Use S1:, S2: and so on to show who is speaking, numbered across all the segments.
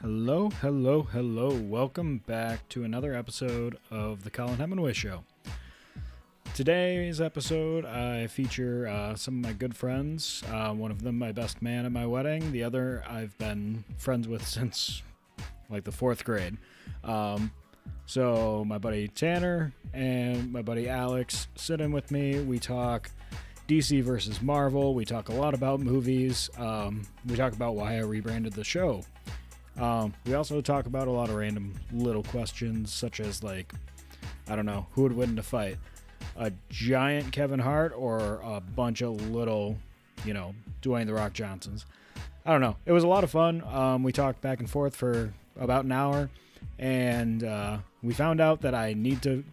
S1: Hello, hello, hello. Welcome back to another episode of The Kollin Hemenway Show. Today's episode, I feature uh, some of my good friends. Uh, one of them, my best man at my wedding. The other, I've been friends with since like the fourth grade. Um, so, my buddy Tanner and my buddy Alex sit in with me. We talk DC versus Marvel. We talk a lot about movies. Um, we talk about why I rebranded the show. Um, we also talk about a lot of random little questions, such as like, I don't know, who would win in a fight, a giant Kevin Hart or a bunch of little, you know, Dwayne the Rock Johnsons. I don't know. It was a lot of fun. Um, we talked back and forth for about an hour, and uh, we found out that I need to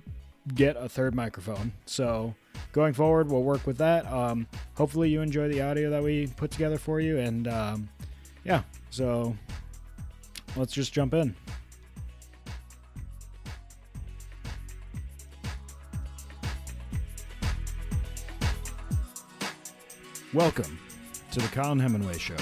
S1: get a third microphone. So going forward, we'll work with that. Um, hopefully, you enjoy the audio that we put together for you, and um, yeah. So let's just jump in. Welcome to the Kollin Hemenway Show.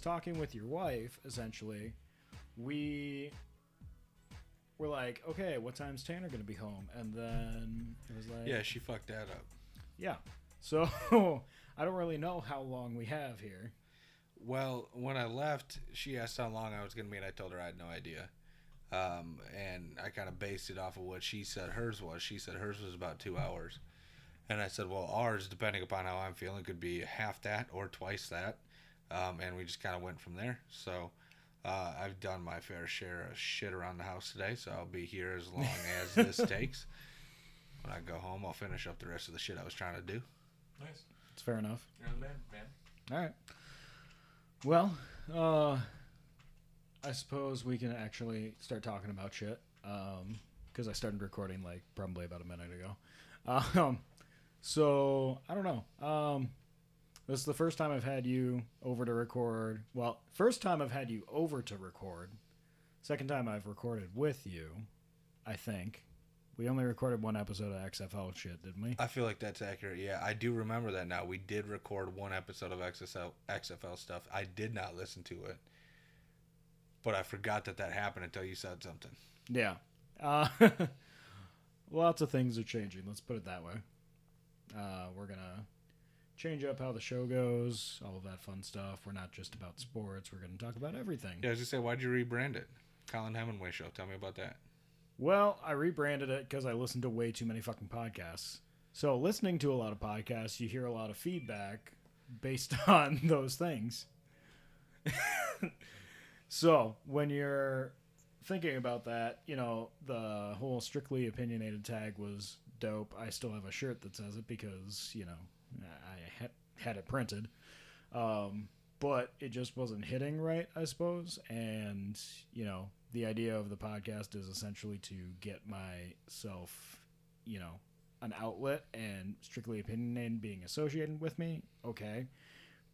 S1: Was talking with your wife, essentially, we were like, okay, what time's Tanner going to be home? And then it was like,
S2: Yeah, she fucked that up.
S1: yeah. So I don't really know how long we have here.
S2: Well, when I left, she asked how long I was going to be, and I told her I had no idea. Um, and I kind of based it off of what she said hers was. She said hers was about two hours. And I said, well, ours, depending upon how I'm feeling, could be half that or twice that. Um, and we just kind of went from there. So uh, I've done my fair share of shit around the house today, so I'll be here as long as this takes. When I go home, I'll finish up the rest of the shit I was trying to do.
S3: Nice.
S1: It's fair enough.
S3: You're the man, man.
S1: All right. Well, uh, I suppose we can actually start talking about shit. Um, because I started recording like probably about a minute ago. Um, so I don't know. Um, this is the first time I've had you over to record. Well, first time I've had you over to record. Second time I've recorded with you. I think we only recorded one episode of XFL shit, didn't we?
S2: I feel like that's accurate. Yeah, I do remember that now. We did record one episode of XFL, XFL stuff. I did not listen to it, but I forgot that that happened until you said something.
S1: Yeah. Uh, lots of things are changing. Let's put it that way. Uh, we're gonna change up how the show goes, all of that fun stuff. We're not just about sports. We're gonna talk about everything.
S2: Yeah, I was just say, why'd you rebrand it? Kollin Hemenway Show. Tell me about that.
S1: Well, I rebranded it because I listened to way too many fucking podcasts. So listening to a lot of podcasts, you hear a lot of feedback based on those things. so when you're thinking about that, you know, the whole strictly opinionated tag was dope. I still have a shirt that says it because, you know, I had, it printed. Um, but it just wasn't hitting right, I suppose. And, you know, the idea of the podcast is essentially to get myself, you know, an outlet and strictly opinionated being associated with me. Okay.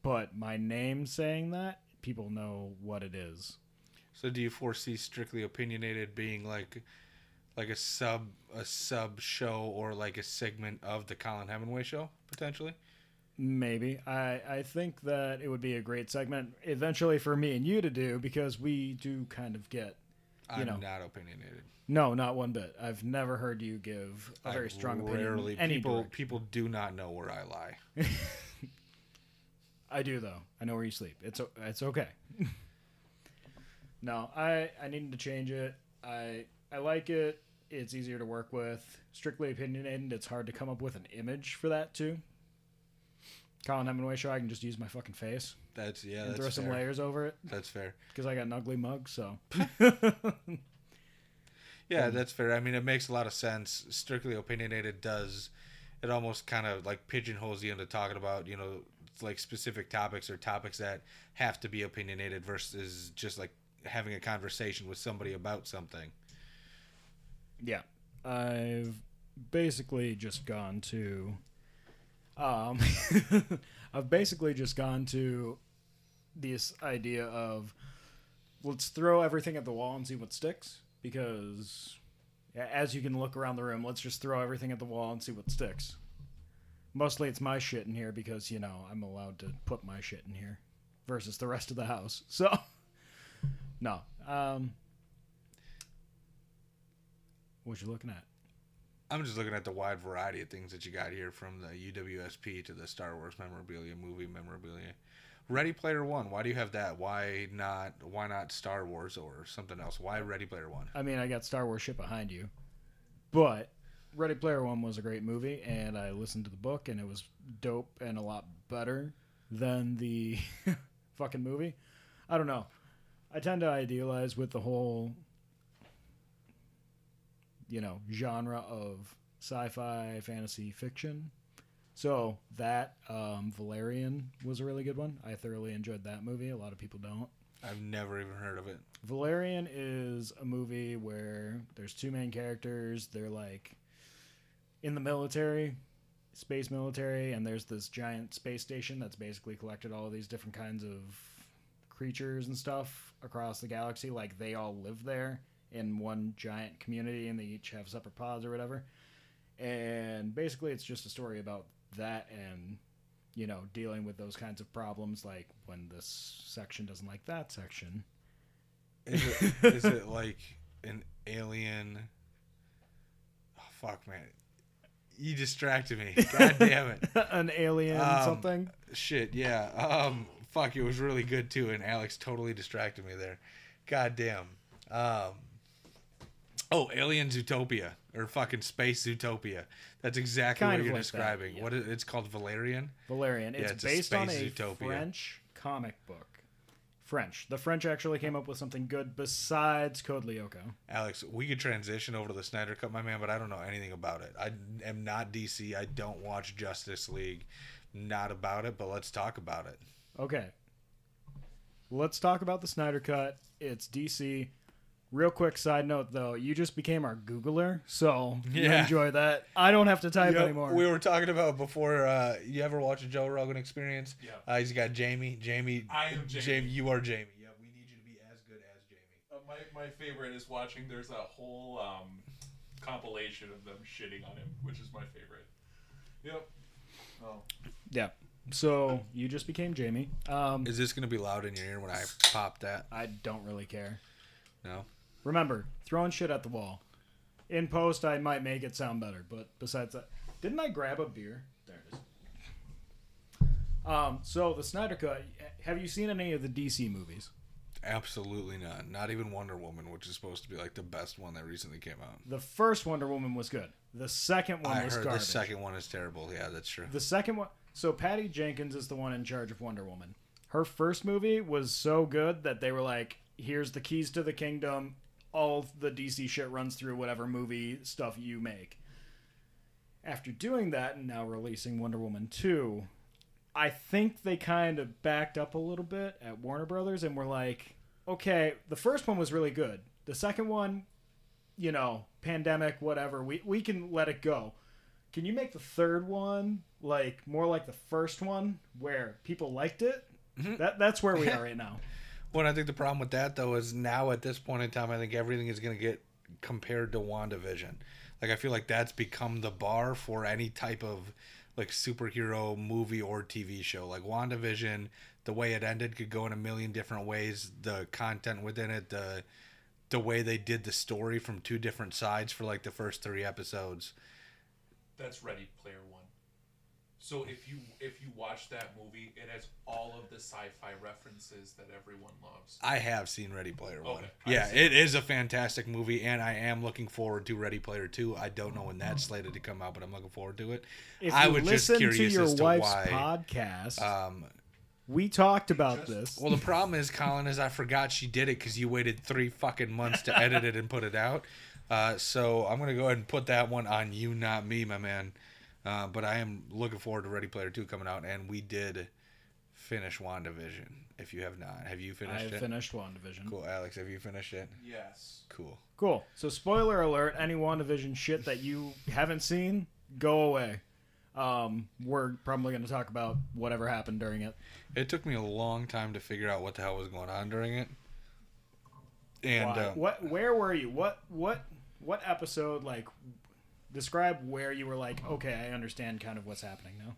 S1: But my name saying that, people know what it is.
S2: So, do you foresee strictly opinionated being like, like a sub, a sub show or like a segment of the Kollin Hemenway Show potentially?
S1: Maybe. I, I think that it would be a great segment eventually for me and you to do because we do kind of get. You
S2: I'm
S1: know.
S2: not opinionated.
S1: No, not one bit. I've never heard you give a very
S2: I
S1: strong opinion.
S2: rarely,
S1: in Any
S2: people
S1: direction.
S2: people do not know where I lie.
S1: I do though. I know where you sleep. It's it's okay. no, I I needed to change it. I I like it. It's easier to work with. Strictly opinionated. It's hard to come up with an image for that too. Kollin Hemenway show. I can just use my fucking face
S2: That's yeah.
S1: and
S2: That's
S1: throw some
S2: fair.
S1: layers over it
S2: That's fair.
S1: because I got an ugly mug. So
S2: Yeah, um, that's fair. I mean, it makes a lot of sense. Strictly opinionated does it almost kind of like pigeonholes you into talking about you know like specific topics or topics that have to be opinionated versus just like having a conversation with somebody about something.
S1: Yeah. I've basically just gone to Um, I've basically just gone to this idea of let's throw everything at the wall and see what sticks because as you can look around the room, let's just throw everything at the wall and see what sticks. Mostly it's my shit in here because, you know, I'm allowed to put my shit in here versus the rest of the house. So, no. Um, what you looking at?
S2: I'm just looking at the wide variety of things that you got here from the UWSP to the Star Wars memorabilia, movie memorabilia. Ready Player One. Why do you have that? Why not? Why not Star Wars or something else? Why Ready Player One?
S1: I mean, I got Star Wars shit behind you, but Ready Player One was a great movie, and I listened to the book, and it was dope and a lot better than the fucking movie. I don't know. I tend to idealize with the whole, you know, genre of sci-fi, fantasy, fiction. So that um, Valerian was a really good one. I thoroughly enjoyed that movie. A lot of people don't.
S2: I've never even heard of it.
S1: Valerian is a movie where there's two main characters. They're like in the military, space military, and there's this giant space station that's basically collected all of these different kinds of creatures and stuff across the galaxy. Like they all live there in one giant community and they each have separate pods or whatever. And basically, it's just a story about that and you know dealing with those kinds of problems like when this section doesn't like that section
S2: Is it, is it like an alien? Oh, fuck, man. You distracted me. God damn it.
S1: an alien
S2: Um,
S1: something.
S2: Shit, yeah. Um, fuck, it was really good too, and Alex totally distracted me there. God damn. Um, oh, Alien Zootopia or fucking Space Zootopia. That's exactly
S1: Kind
S2: what you're
S1: like that,
S2: describing.
S1: yeah.
S2: What is, it's called Valerian.
S1: Valerian.
S2: yeah,
S1: It's,
S2: it's a
S1: based on a
S2: Zootopia.
S1: French comic book. French. The French actually came up with something good besides Code Lyoko.
S2: Alex, we could transition over to the Snyder Cut, my man, but I don't know anything about it. I am not DC. I don't watch Justice League. Not about it, but let's talk about it.
S1: Okay. Let's talk about the Snyder Cut. It's DC. Real quick side note though, you just became our Googler, so you
S2: Yeah.
S1: enjoy that. I don't have to type
S2: Yep,
S1: anymore.
S2: We were talking about before. Uh, you ever watch a Joe Rogan Experience?
S3: Yeah.
S2: Uh, he's got Jamie. Jamie.
S3: I am Jamie.
S2: you are Jamie. Yeah, we need you to be as good as Jamie.
S3: Uh, my, my favorite is watching. There's a whole um, compilation of them shitting on him, which is my favorite. Yep. Oh.
S1: yeah. So you just became Jamie. Um,
S2: Is this gonna be loud in your ear when I pop that?
S1: I don't really care.
S2: No.
S1: Remember, throwing shit at the wall. In post, I might make it sound better, but besides that, didn't I grab a beer? There it is. Um, so the Snyder Cut. Have you seen any of the DC movies?
S2: Absolutely not. Not even Wonder Woman, which is supposed to be like the best one that recently came out.
S1: The first Wonder Woman was good. The second one
S2: I
S1: was
S2: heard
S1: garbage.
S2: the second one is terrible. Yeah, that's true.
S1: The second one. So Patty Jenkins is the one in charge of Wonder Woman. Her first movie was so good that they were like, "Here's the keys to the kingdom. All the DC shit runs through whatever movie stuff you make." After doing that and now releasing Wonder Woman 2, I think they kind of backed up a little bit at Warner Brothers and were like, "Okay, the first one was really good. The second one, you know, pandemic, whatever. We we can let it go." Can you make the third one like more like the first one where people liked it? Mm-hmm. That that's where we are right now.
S2: Well, I think the problem with that though is now at this point in time, I think everything is going to get compared to WandaVision. Like I feel like that's become the bar for any type of like superhero movie or TV show. Like WandaVision, the way it ended could go in a million different ways. The content within it, the the way they did the story from two different sides for like the first three episodes.
S3: That's Ready Player. So if you if you watch that movie, it has all of the sci-fi references that everyone loves.
S2: I have seen Ready Player One.
S3: Okay, I've
S2: yeah,
S3: seen
S2: it is a fantastic movie, and I am looking forward to Ready Player Two. I don't know when that's slated to come out, but I'm looking forward to it.
S1: If
S2: I
S1: you
S2: was just curious
S1: to your
S2: as to
S1: wife's
S2: why.
S1: podcast,
S2: um,
S1: we talked about
S3: Just-
S1: this.
S2: well, the problem is, Kollin, is I forgot she did it because you waited three fucking months to edit it and put it out. Uh, so I'm gonna go ahead and put that one on you, not me, my man. Uh, but I am looking forward to Ready Player Two coming out, and we did finish WandaVision. If you have not, have you finished
S1: I
S2: it?
S1: finished WandaVision. Cool.
S2: Cool, Alex. Have you finished it?
S3: Yes.
S2: Cool. Cool.
S1: So spoiler alert: any WandaVision shit that you haven't seen, go away. Um, we're probably going to talk about whatever happened during it.
S2: It took me a long time to figure out what the hell was going on during it. And uh,
S1: what? Where were you? What? What? What episode? Like, describe where you were. Like, okay, I understand kind of what's happening now.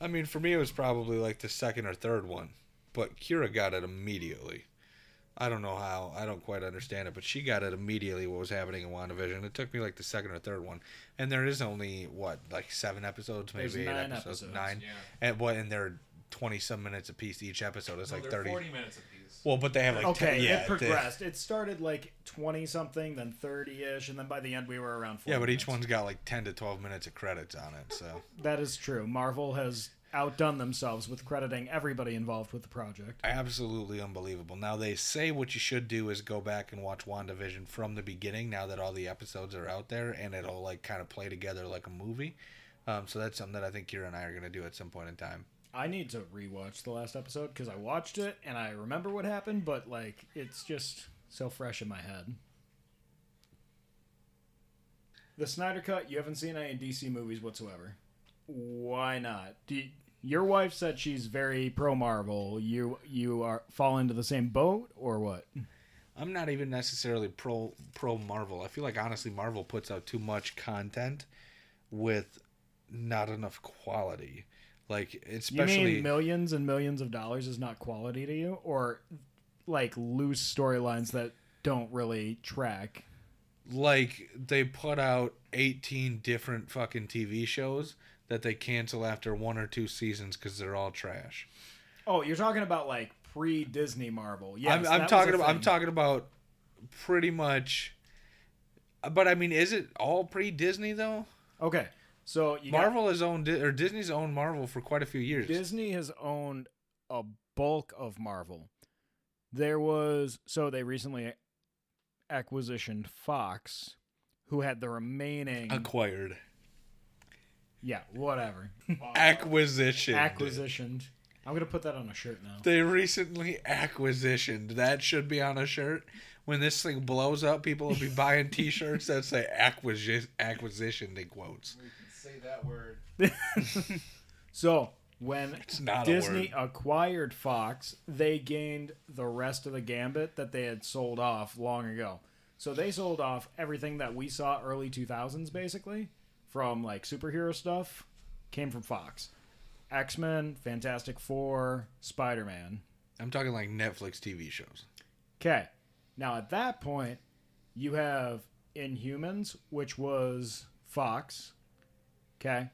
S2: I mean, for me, it was probably like the second or third one, but Kira got it immediately. I don't know how. I don't quite understand it, but she got it immediately what was happening in WandaVision. It took me like the second or third one. And there is only, what, like seven episodes? Maybe
S1: There's
S2: eight
S1: nine
S2: episodes.
S1: episodes.
S2: Nine.
S3: Yeah.
S2: And what, and they're 20 some minutes a piece each episode. It's
S3: No,
S2: like 30.
S3: 40 minutes apiece.
S2: Well, but they have like
S1: okay,
S2: 10. Yeah,
S1: it
S2: they-
S1: progressed. It started like twenty something, then thirty ish, and then by the end we were around. 40
S2: yeah, but each
S1: minutes.
S2: one's got like 10 to 12 minutes of credits on it. So.
S1: That is true. Marvel has outdone themselves with crediting everybody involved with the project.
S2: absolutely unbelievable. Now they say what you should do is go back and watch WandaVision from the beginning now that all the episodes are out there and it'll like kind of play together like a movie. Um, so that's something that I think Kira and I are going to do at some point in time.
S1: I need to rewatch the last episode because I watched it and I remember what happened, but like it's just so fresh in my head. The Snyder Cut, you haven't seen any DC movies whatsoever. Why not? Your wife said she's very pro Marvel. You you are fall into the same boat or what?
S2: I'm not even necessarily pro pro Marvel. I feel like honestly Marvel puts out too much content with not enough quality. Like
S1: You
S2: especially
S1: mean millions and millions of dollars is not quality to you, or like loose storylines that don't really track?
S2: like they put out 18 different fucking TV shows that they cancel after one or two seasons cuz they're all trash.
S1: Oh, you're talking about like pre Disney Marvel. Yeah,
S2: I'm, I'm talking about I'm talking about pretty much but I mean is it all pre-Disney though?
S1: Okay, so you got-
S2: Marvel has owned or Disney's owned Marvel for quite a few years.
S1: Disney has owned a bulk of Marvel. There was so they recently acquisitioned Fox, who had the remaining.
S2: Acquired.
S1: yeah, whatever.
S2: Acquisition.
S1: Acquisitioned. I'm gonna put that on a shirt now.
S2: They recently acquisitioned. That should be on a shirt. When this thing blows up, people will be buying T-shirts that say acquisition acquisition in quotes.
S3: We can say that word.
S1: So when Disney acquired Fox, they gained the rest of the gambit that they had sold off long ago. So they sold off everything that we saw early 2000s, basically, from like superhero stuff, came from Fox. X Men, Fantastic Four, Spider Man.
S2: I'm talking like Netflix TV shows.
S1: Okay. Now at that point, you have Inhumans, which was Fox. Okay.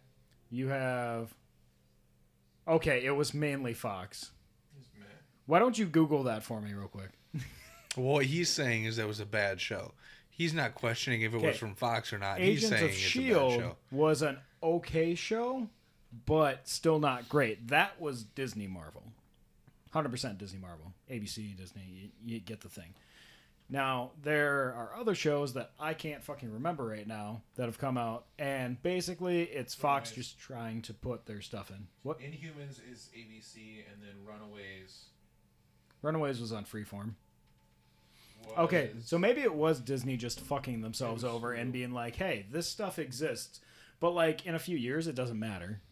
S1: You have. Okay, it was mainly Fox. Why don't you Google that for me real quick?
S2: What he's saying is that was a bad show. He's not questioning if it was
S1: Okay.
S2: from Fox or not. He's
S1: Agents
S2: saying
S1: of
S2: it's a bad
S1: Shield
S2: show.
S1: Was an okay show, but still not great. That was Disney Marvel, hundred percent Disney Marvel, ABC Disney. You, you get the thing. Now there are other shows that I can't fucking remember right now that have come out, and basically it's Fox
S3: Runaways.
S1: just trying to put their stuff in. What
S3: Inhumans is ABC, and then Runaways.
S1: Runaways was on Freeform.
S3: Was,
S1: Okay, so maybe it was Disney just fucking themselves
S3: It was
S1: over and being like, "Hey, this stuff exists," but like in a few years, it doesn't matter.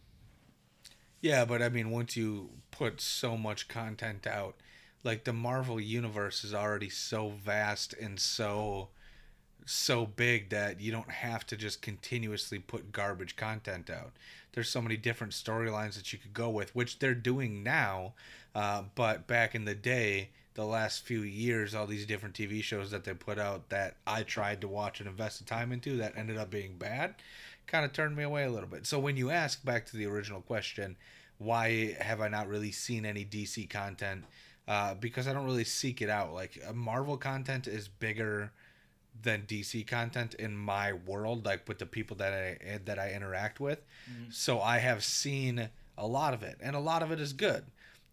S2: Yeah, but I mean, once you put so much content out, like the Marvel universe is already so vast and so so big that you don't have to just continuously put garbage content out. There's so many different storylines that you could go with, which they're doing now. Uh, but back in the day, the last few years, all these different TV shows that they put out that I tried to watch and invest the time into that ended up being bad, kind of turned me away a little bit. So when you ask back to the original question, why have I not really seen any DC content? Uh, because I don't really seek it out. Like uh, Marvel content is bigger than DC content in my world, like with the people that I that I interact with. So I have seen a lot of it, and a lot of it is good.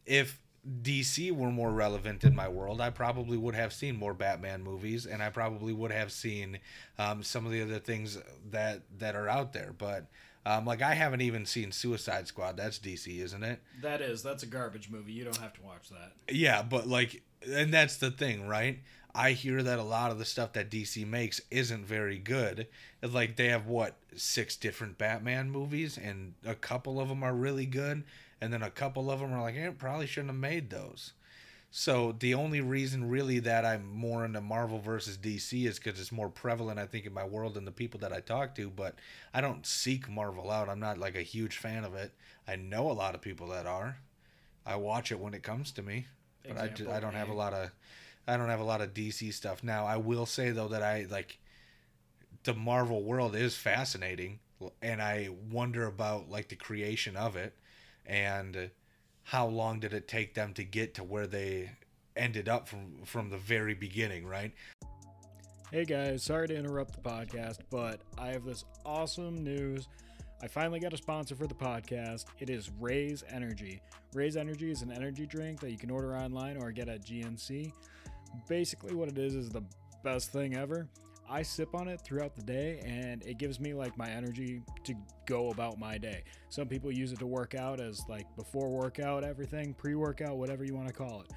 S2: If DC were more relevant in my world, I probably would have seen more Batman movies, and I probably would have seen um, some of the other things that that are out there. But um, like I haven't even seen Suicide Squad. That's DC, isn't it?
S1: That is, that's a garbage movie. You don't have to watch that.
S2: Yeah, but like, and that's the thing, right? I hear that a lot of the stuff that DC makes isn't very good. Like they have what six different Batman movies, and a couple of them are really good, and then a couple of them are like, eh, probably shouldn't have made those. So the only reason really that I'm more into Marvel versus DC is because it's more prevalent, I think, in my world and the people that I talk to. But I don't seek Marvel out. I'm not like a huge fan of it. I know a lot of people that are. I watch it when it comes to me, but I, ju-
S1: Example,
S2: I don't have a lot of I don't have a lot of DC stuff. Now I will say though that I like the Marvel world is fascinating, and I wonder about like the creation of it, and how long did it take them to get to where they ended up from from the very beginning, right?
S1: Hey guys, sorry to interrupt the podcast, but I have this awesome news. I finally got a sponsor for the podcast. It is Raze Energy. Raze Energy is an energy drink that you can order online or get at GNC. Basically, what it is is the best thing ever. I sip on it throughout the day and it gives me like my energy to go about my day. Some people use it to work out as like before workout, everything, pre workout, whatever you want to call it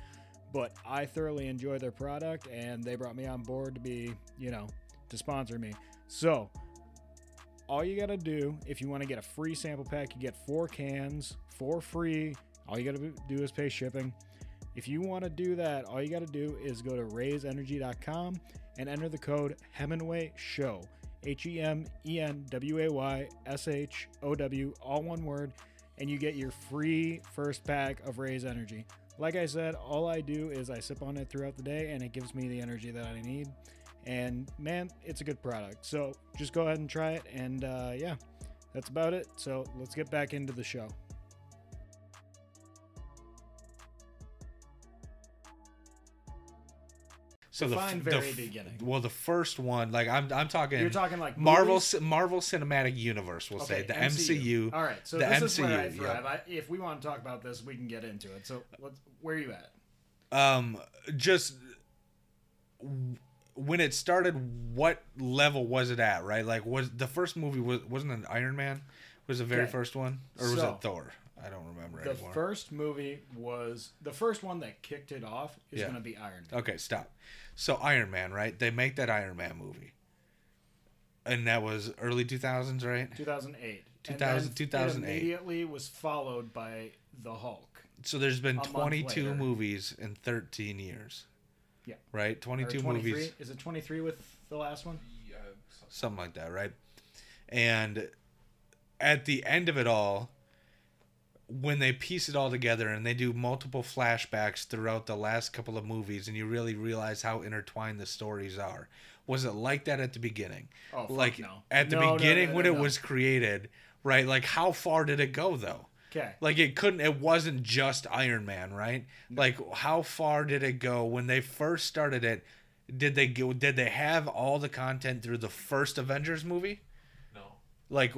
S1: but I thoroughly enjoy their product and they brought me on board to be, you know, to sponsor me. So, all you got to do if you want to get a free sample pack, you get 4 cans for free. All you got to do is pay shipping. If you want to do that, all you got to do is go to razeenergy.com and enter the code Hemenway Show. H E M E N W A Y S H O W, all one word, and you get your free first pack of Raze Energy. Like I said, all I do is I sip on it throughout the day and it gives me the energy that I need. And man, it's a good product. So just go ahead and try it. And uh, yeah, that's about it. So let's get back into the show.
S2: So
S1: Define
S2: the,
S1: very
S2: f-
S1: beginning.
S2: Well, the first one, like I'm I'm talking
S1: You're talking like
S2: Marvel
S1: movies?
S2: Marvel Cinematic Universe, we'll say the MCU.
S1: All right, so
S2: the
S1: this is where I
S2: MCU,
S1: thrive. I, if we want to talk about this, we can get into it. So, where are you at?
S2: um just when it started what level was it at right like was the first movie was wasn't an iron man was the very
S1: Okay.
S2: first one or was
S1: So,
S2: it thor i don't remember
S1: The
S2: anymore
S1: first movie was the first one that kicked it off is
S2: Yeah.
S1: going to be Iron Man.
S2: okay stop so iron man right they make that iron man movie and that was early 2000s right
S1: 2008.
S2: 2000
S1: and then
S2: 2008.
S1: It immediately was followed by the Hulk.
S2: so there's been
S1: month
S2: 22
S1: later.
S2: movies in 13 years
S1: Yeah.
S2: right
S1: Or
S2: 22
S1: 23.
S2: movies
S1: Is it 23 with the last one?
S3: Yeah, so-
S2: something like that, right? And at the end of it all, when they piece it all together and they do multiple flashbacks throughout the last couple of movies, and you really realize how intertwined the stories are, was it like that at the beginning?
S1: Oh, fuck
S2: like
S1: no.
S2: at the
S1: No, no,
S2: beginning
S1: no, no,
S2: when it was created, right? Like how far did it go though?
S1: Okay.
S2: Like it couldn't it wasn't just Iron Man, right? Like how far did it go when they first started it? Did they go did they have all the content through the first Avengers movie?
S3: no.
S2: Like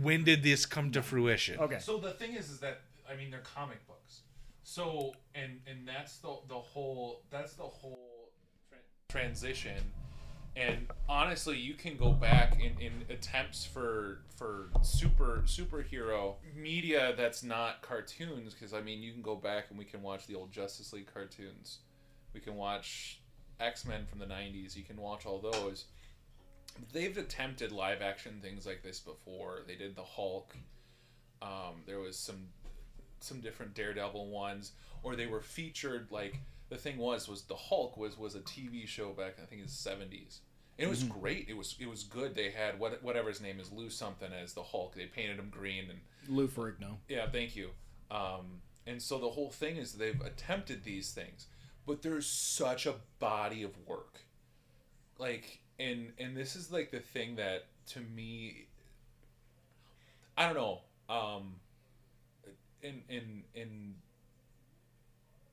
S2: when did this come to fruition?
S1: Okay.
S3: So the thing is, is that I mean they're comic books. So and and that's the the whole that's the whole tra- transition. And honestly, you can go back in, in attempts for for super superhero media that's not cartoons because I mean you can go back and we can watch the old Justice League cartoons. We can watch X Men from the '90s. You can watch all those. They've attempted live action things like this before. They did the Hulk. Um, there was some some different Daredevil ones, or they were featured like the thing was was the Hulk was was a TV show back I think in the seventies. It was great. It was it was good. They had what whatever his name is Lou something as the Hulk. They painted him green and
S1: Lou Ferrigno.
S3: yeah, thank you. Um, and so the whole thing is they've attempted these things, but there's such a body of work. Like, and and this is like the thing that to me, I don't know. Um, in in in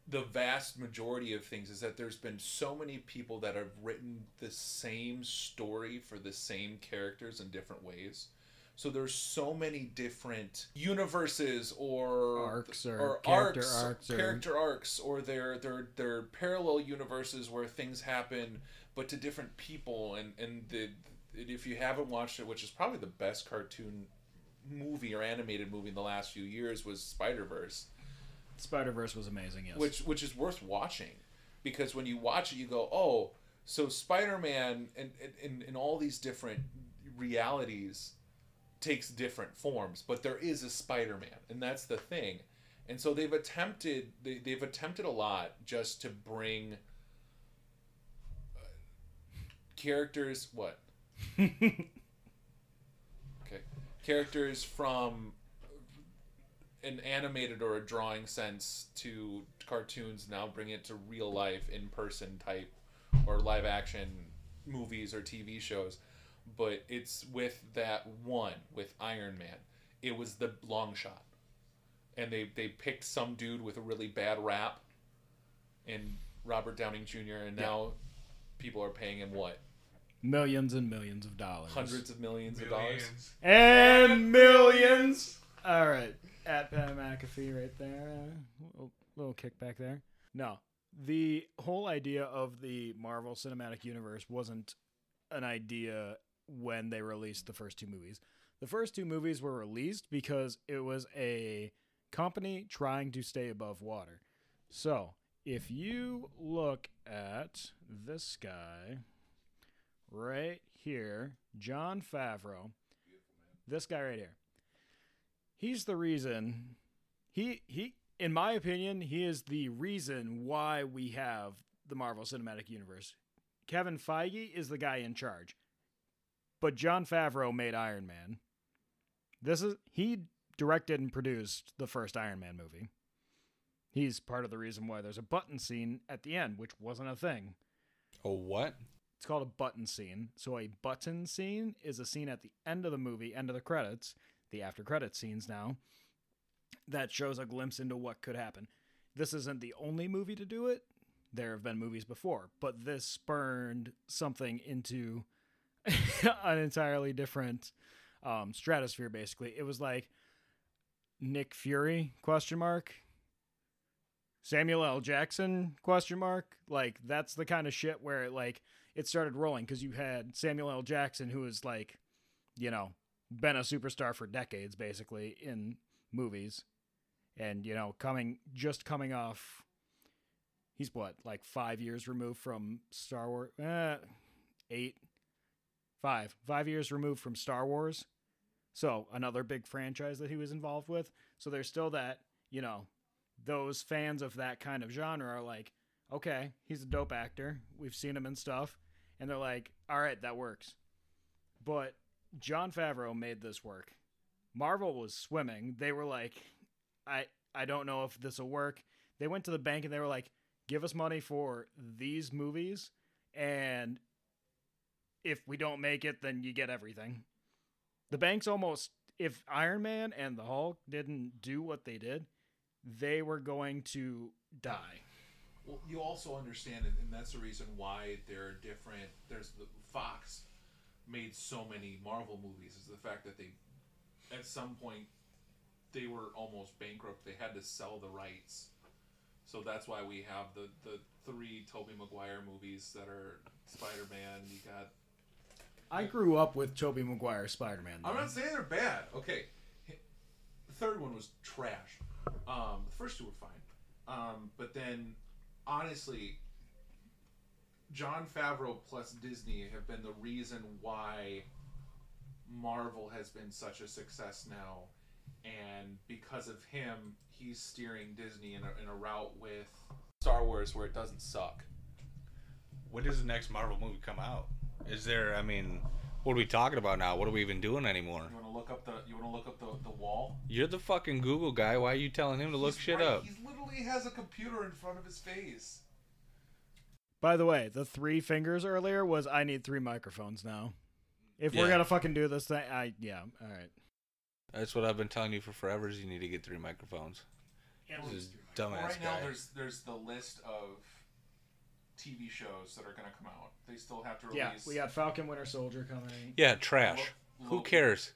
S3: the vast majority of things is that there's been so many people that have written the same story for the same characters in different ways. So there's so many different universes or
S1: Arcs or character arcs or-
S3: character arcs, or they're they're they're parallel universes where things happen, but to different people. And and the if you haven't watched it, which is probably the best cartoon movie or animated movie in the last few years, was Spider Verse
S1: Spider Verse was amazing. Yes.
S3: which which is worth watching. because when you watch it, you go, oh, so Spider-Man and in in all these different realities takes different forms, but there is a Spider-Man, and that's the thing. And so they've attempted they, they've attempted a lot just to bring characters what? Okay. Characters from an animated or a drawing sense to cartoons now bring it to real life in person type or live action movies or TV shows. But it's with that one with Iron Man it was the long shot. And they they picked some dude with a really bad rap in Robert Downey Jr. and now people are paying him what
S1: Millions and millions of dollars.
S3: hundreds of millions, of dollars
S1: and millions. All right, at Pat McAfee right there. Uh, little, little kickback there. No, the whole idea of the Marvel Cinematic Universe wasn't an idea when they released the first two movies. The first two movies were released because it was a company trying to stay above water. So, if you look at this guy right here, Jon Favreau, this guy right here. He's the reason he he in my opinion, he is the reason why we have the Marvel Cinematic Universe. Kevin Feige is the guy in charge. But Jon Favreau made Iron Man. This is he directed and produced the first Iron Man movie. He's part of the reason why there's a button scene at the end, which wasn't a thing.
S2: Oh, what?
S1: It's called a button scene. So a button scene is a scene at the end of the movie, end of the credits, the after credit scenes now, that shows a glimpse into what could happen. This isn't the only movie to do it. There have been movies before, but this spurned something into an entirely different um, stratosphere. Basically, it was like Nick Fury question mark Samuel L. Jackson question mark like that's the kind of shit where it like it started rolling because you had Samuel L. Jackson who was like you know been a superstar for decades basically in movies. And you know coming just coming off he's what like five years removed from Star Wars eh, eight five five years removed from Star Wars. So another big franchise that he was involved with. So there's still that you know those fans of that kind of genre are like, okay, he's a dope actor. We've seen him and stuff. And they're like, all right, that works. But Jon Favreau made this work. Marvel was swimming. They were like, I I don't know if this will work. They went to the bank and they were like, give us money for these movies and if we don't make it then you get everything. The bank's almost if Iron Man and the Hulk didn't do what they did, they were going to die.
S3: Well, you also understand it, and that's the reason why there are different. There's the Fox made so many Marvel movies is the fact that they, at some point, they were almost bankrupt. They had to sell the rights, so that's why we have the the three Tobey Maguire movies that are Spider Man. You got.
S1: I grew up with Tobey Maguire Spider Man.
S3: I'm not saying they're bad. Okay, the third one was trash. Um, the first two were fine, um, but then honestly, Jon Favreau plus Disney have been the reason why Marvel has been such a success now, and because of him, he's steering Disney in a, in a route with Star Wars where it doesn't suck.
S2: When does the next Marvel movie come out? Is there? I mean, what are we talking about now? What are we even doing anymore?
S3: You want to look up the you want to look up the, the wall?
S2: You're the fucking Google guy. Why are you telling him to look
S3: He's
S2: shit
S3: right-
S2: up?
S3: He literally has a computer in front of his face.
S1: By the way, the three fingers earlier was I need three microphones now. If we're gonna fucking do this thing, I yeah, all right.
S2: That's what I've been telling you for forever. Is you need to get three microphones. This is dumbass
S3: Well, right now, there's there's the list of TV shows that are gonna come out. They still have to release.
S1: Yeah, we got Falcon Winter Soldier coming.
S2: Yeah, trash.
S3: Lo-
S2: Who cares?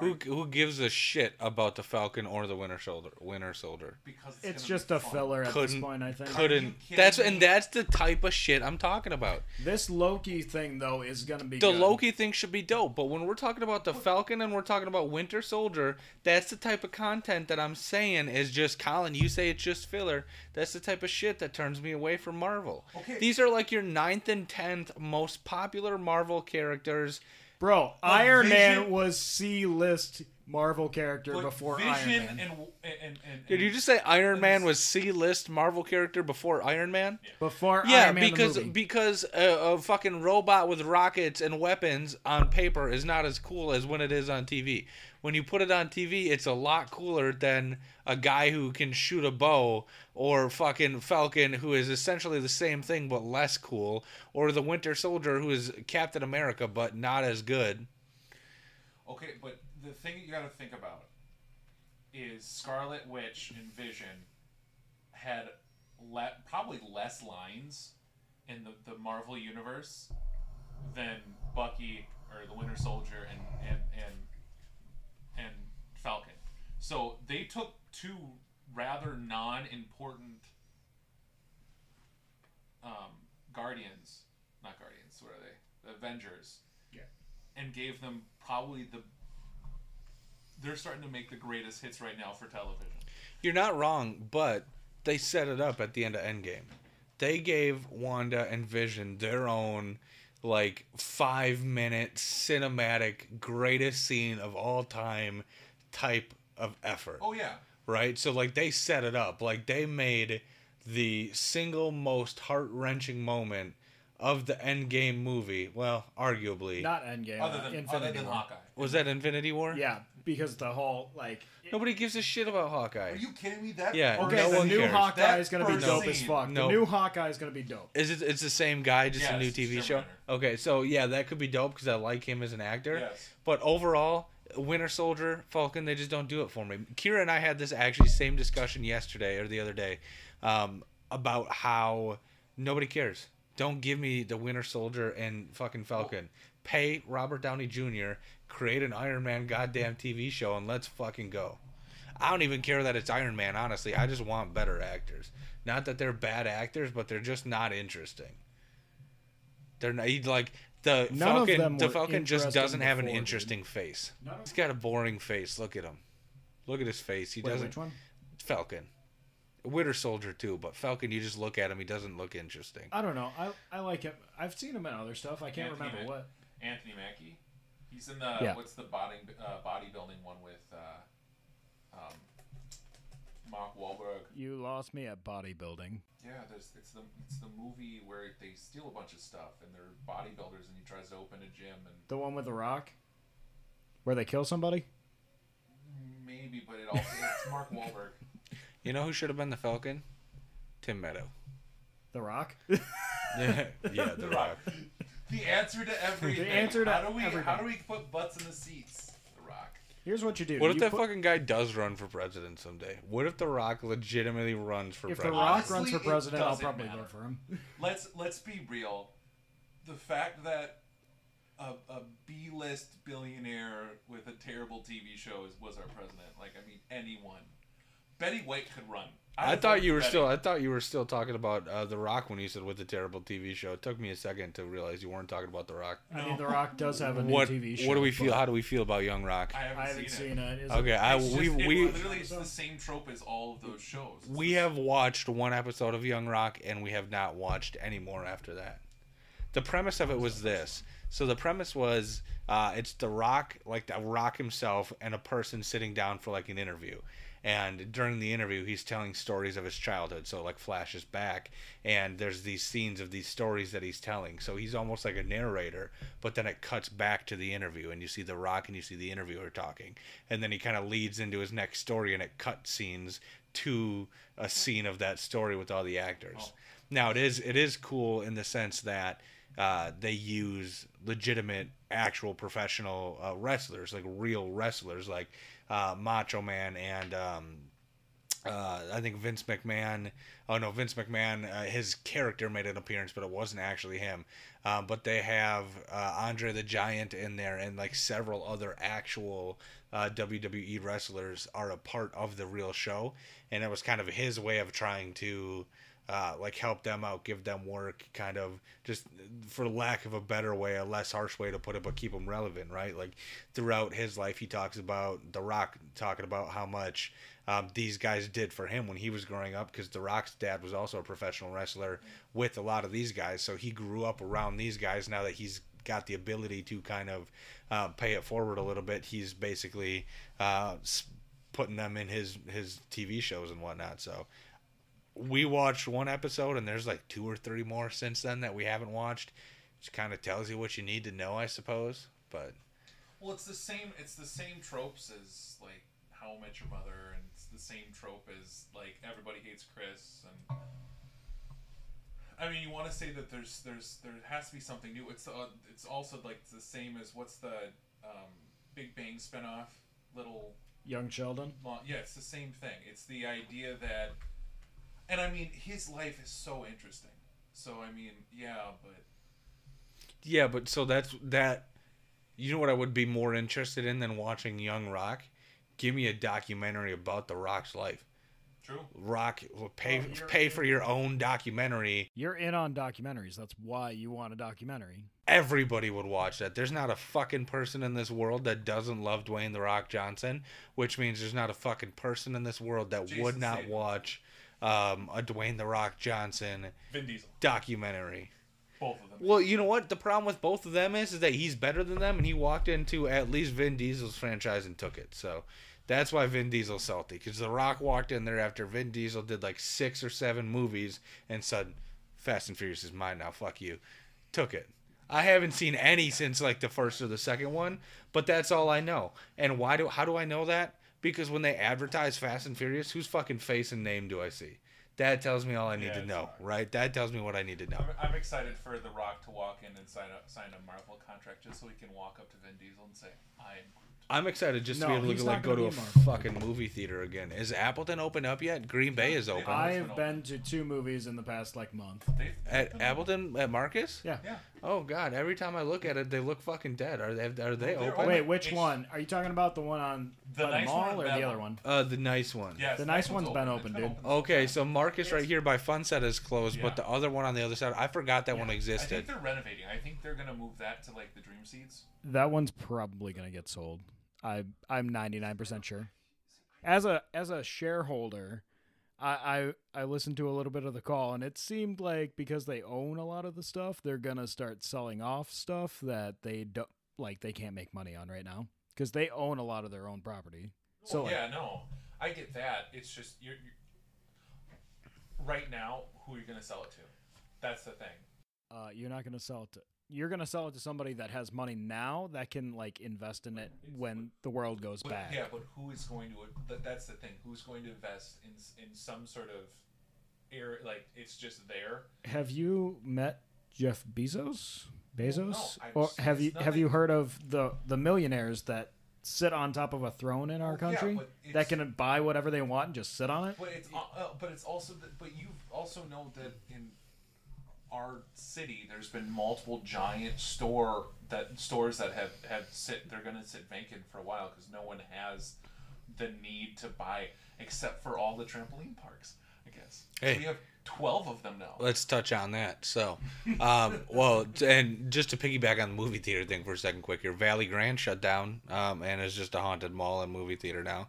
S2: Who who gives a shit about the Falcon or the Winter Soldier? Winter Soldier
S3: because
S1: It's
S3: gonna
S1: just
S3: be
S1: a
S3: fun.
S1: filler at this
S2: Couldn't-
S1: point, I think.
S2: Couldn't. That's
S3: me?
S2: and that's the type of shit I'm talking about.
S1: This Loki thing though is gonna be
S2: The
S1: good.
S2: Loki thing should be dope, but when we're talking about the Falcon and we're talking about Winter Soldier, that's the type of content that I'm saying is just Kollin. You say it's just filler. That's the type of shit that turns me away from Marvel.
S3: Okay.
S2: These are like your ninth and tenth most popular Marvel characters.
S1: Bro, Iron Man was C list Marvel character before
S3: Vision
S1: Iron Man.
S3: and and and, and
S2: Did you just say Iron Man was C-list Marvel character before Iron Man?
S1: before
S2: Yeah,
S1: Iron Man
S2: because
S1: the movie.
S2: because a, a fucking robot with rockets and weapons on paper is not as cool as when it is on TV. When you put it on TV, it's a lot cooler than a guy who can shoot a bow or fucking Falcon who is essentially the same thing but less cool or the Winter Soldier who is Captain America but not as good.
S3: Okay, but the thing you got to think about is Scarlet Witch and Vision had le- probably less lines in the, the Marvel universe than Bucky or the Winter Soldier and and and and Falcon. So they took two rather non-important um, Guardians, not Guardians. What are they? The Avengers.
S1: Yeah.
S3: And gave them probably the. They're starting to make the greatest hits right now for television.
S2: You're not wrong, but they set it up at the end of Endgame. They gave Wanda and Vision their own like 5-minute cinematic greatest scene of all time type of effort.
S3: Oh yeah.
S2: Right? So like they set it up, like they made the single most heart wrenching moment of the Endgame movie. Well, arguably,
S1: Not Endgame.
S3: Other
S1: uh,
S3: than
S1: Infinity
S3: other than
S1: War.
S3: Hawkeye.
S2: was that Infinity War?
S1: Yeah, because the whole like.
S2: Nobody gives a shit about Hawkeye.
S3: Are you kidding me? That
S2: Yeah,
S1: Okay,
S2: no
S1: the
S2: one
S1: new
S2: cares.
S1: Hawkeye
S3: That
S1: is gonna be
S3: first
S1: dope as fuck.
S2: No.
S1: The new Hawkeye is gonna be dope.
S2: Is it? It's the same guy, just a new TV show.
S3: Renner.
S2: Okay, so yeah, that could be dope because I like him as an actor.
S3: Yes.
S2: But overall, Winter Soldier, Falcon, they just don't do it for me. Kira and I had this actually same discussion yesterday or the other day um, about how nobody cares. Don't give me the Winter Soldier and fucking Falcon. Pay Robert Downey Jr. Create an Iron Man goddamn TV show and let's fucking go. I don't even care that it's Iron Man. Honestly, I just want better actors. Not that they're bad actors, but they're just not interesting. They're not like the
S1: None of them
S2: Falcon. The Falcon just doesn't have an
S1: before, dude.
S2: interesting face. He's got a boring face. Look at him. Look at his face. He
S1: Wait,
S2: doesn't.
S1: which one?
S2: Falcon. Winter Soldier too, but Falcon, you just look at him. He doesn't look interesting.
S1: I don't know. I I like him. I've seen him in other stuff. I can't
S3: Anthony
S1: remember
S3: Mac-
S1: what.
S3: Anthony Mackie. He's in the
S1: Yeah.
S3: what's the body uh, bodybuilding one with uh, Mark Wahlberg.
S1: You lost me at bodybuilding.
S3: Yeah, there's it's the it's the movie where they steal a bunch of stuff and they're bodybuilders and he tries to open a gym and
S1: The one with the rock, where they kill somebody.
S3: maybe, but it also it's Mark Wahlberg.
S2: You know who should have been the Falcon? Tim Meadow.
S1: The Rock.
S2: yeah, yeah, the Rock.
S3: The answer to everything.
S1: The answer to
S3: how do we how do we put butts in the seats? The Rock.
S1: Here's what you do.
S2: What if
S1: You
S2: that
S1: put-
S2: fucking guy does run for president someday? What if the Rock legitimately runs for president?
S1: If the
S2: president?
S1: Rock
S3: Honestly,
S1: runs for
S3: it
S1: president, I'll
S3: doesn't
S1: probably
S3: matter.
S1: vote for him.
S3: Let's let's be real. The fact that a, a B list billionaire with a terrible TV show is, was our president. Like I mean, anyone. Betty White could run.
S2: I
S3: would
S2: thought you were
S3: Betty.
S2: still. I thought you were still talking about uh, the Rock when you said with the terrible TV show. It took me a second to realize you weren't talking about the Rock.
S1: I mean, The Rock does have a new
S2: What?
S1: TV show.
S2: What do we feel? How do we feel about Young Rock?
S3: I haven't,
S1: I haven't
S3: seen,
S1: seen it. Is
S2: Okay,
S1: it,
S2: I
S3: It's just-
S2: we
S3: it
S2: we
S3: literally it's the same trope as all of those shows. It's
S2: we
S3: the-
S2: have watched one episode of Young Rock and we have not watched any more after that. The premise of it was this. So the premise was uh, it's the Rock, like the Rock himself, and a person sitting down for like an interview. And during the interview, he's telling stories of his childhood. So like flashes back, and there's these scenes of these stories that he's telling. So he's almost like a narrator, but then it cuts back to the interview, and you see the Rock and you see the interviewer talking, and then he kind of leads into his next story, and it cut scenes to a scene of that story with all the actors.
S3: Oh.
S2: Now it is it is cool in the sense that uh, they use legitimate, actual professional uh, wrestlers, like real wrestlers, like uh, Macho Man and um, uh, I think Vince McMahon. Oh no, Vince McMahon. Uh, his character made an appearance, but it wasn't actually him. Um, but they have uh, Andre the Giant in there, and like several other actual uh, WWE wrestlers are a part of the real show, and it was kind of his way of trying to. Uh, like help them out, give them work, kind of just for lack of a better way, a less harsh way to put it, but keep them relevant, right? Like throughout his life, he talks about The Rock talking about how much um, these guys did for him when he was growing up because The Rock's dad was also a professional wrestler with a lot of these guys. So he grew up around these guys. Now that he's got the ability to kind of uh, pay it forward a little bit, he's basically uh, putting them in his, his TV shows and whatnot. So we watched one episode and there's like two or three more since then that we haven't watched. Which kind of tells you what you need to know, I suppose. But
S3: well, it's the same. It's the same tropes as like How I Met Your Mother, and it's the same trope as like Everybody Hates Chris, and I mean, you want to say that there's there's there has to be something new. It's uh, it's also like the same as what's the um, Big Bang spinoff, little
S1: Young Sheldon.
S3: Long, yeah, it's the same thing. It's the idea that, and I mean, his life is so interesting. So I mean, yeah, but
S2: yeah, but so that's that. You know what I would be more interested in than watching Young Rock? Give me a documentary about The Rock's life.
S3: True.
S2: Rock pay
S3: Well,
S2: pay for your own documentary.
S1: You're in on documentaries. That's why you want a documentary.
S2: Everybody would watch that. There's not a fucking person in this world that doesn't love Dwayne the Rock Johnson, which means there's not a fucking person in this world that
S3: Jason
S2: would not
S3: Statham.
S2: watch um, a Dwayne the Rock Johnson
S3: Vin Diesel,
S2: documentary.
S3: both of them.
S2: Well, you know what? The problem with both of them is, is that he's better than them, and he walked into at least Vin Diesel's franchise and took it. So that's why Vin Diesel's salty. Because The Rock walked in there after Vin Diesel did like six or seven movies and said, Fast and Furious is mine now, fuck you. Took it. I haven't seen any since like the first or the second one, but that's all I know. And why do how do I know that? Because when they advertise Fast and Furious, whose fucking face and name do I see? That tells me all I need
S3: Yeah,
S2: to know,
S3: hard.
S2: right? That tells me what I need to know.
S3: I'm, I'm excited for The Rock to walk in and sign a sign a Marvel contract just so he can walk up to Vin Diesel and say, "I am Groot."
S2: I'm excited just to be able to like go
S1: gonna
S2: a
S1: Marvel.
S2: fucking movie theater again. Is Appleton open up yet? Green Bay is open.
S1: I've
S3: been
S1: been to two movies in the past like month.
S3: They've-
S2: At Appleton at Marcus?
S1: Yeah.
S3: Yeah.
S2: Oh god, every time I look at it, they look fucking dead. Are they? Are they
S3: They're
S2: open?
S3: open.
S1: Wait, which
S3: It's-
S1: one? Are you talking about the one on
S3: The
S1: the
S3: nice
S1: mall
S3: one or
S1: or
S3: that
S1: the other
S3: one?
S1: one?
S2: Uh, the nice one.
S3: Yes,
S1: The nice
S3: one's
S1: one's been
S3: It's
S1: open, dude.
S2: Okay, so Marcus right here by Funset is closed, but the other one on the other side, I forgot that one
S3: I think
S2: existed.
S3: they're renovating. I think they're gonna move that to like the Dream Seats.
S1: That one's probably gonna get sold. I I'm 99% sure. As a as a shareholder, I, I I listened to a little bit of the call, and it seemed like because they own a lot of the stuff, they're gonna start selling off stuff that they don't like. They can't make money on right now because they own a lot of their own property. So
S3: Well,
S1: like,
S3: yeah, no, I get that. It's just you're, you're right now. Who are you gonna sell it to? That's the thing.
S1: uh, you're not gonna sell it to. You're gonna sell it to somebody that has money now that can like invest in it when the world goes
S3: But,
S1: bad.
S3: yeah, but who is going to? That, that's the thing. Who's going to invest in in some sort of air? Like it's just there.
S1: Have you met Jeff Bezos? Bezos?
S3: no, I've
S1: or have
S3: it's
S1: you have you heard of the the millionaires that sit on top of a throne in our
S3: Well, yeah,
S1: country that can buy whatever they want and just sit on it?
S3: But it's uh, uh, but it's also that, but you also know that in our city there's been multiple giant store that stores that have have sit they're gonna sit vacant for a while because no one has the need to buy except for all the trampoline parks. I guess
S2: Hey.
S3: we have twelve of them now.
S2: Let's touch on that. So, um, well, and just to piggyback on the movie theater thing for a second, quick here. Valley Grand shut down, um, and is just a haunted mall and movie theater now.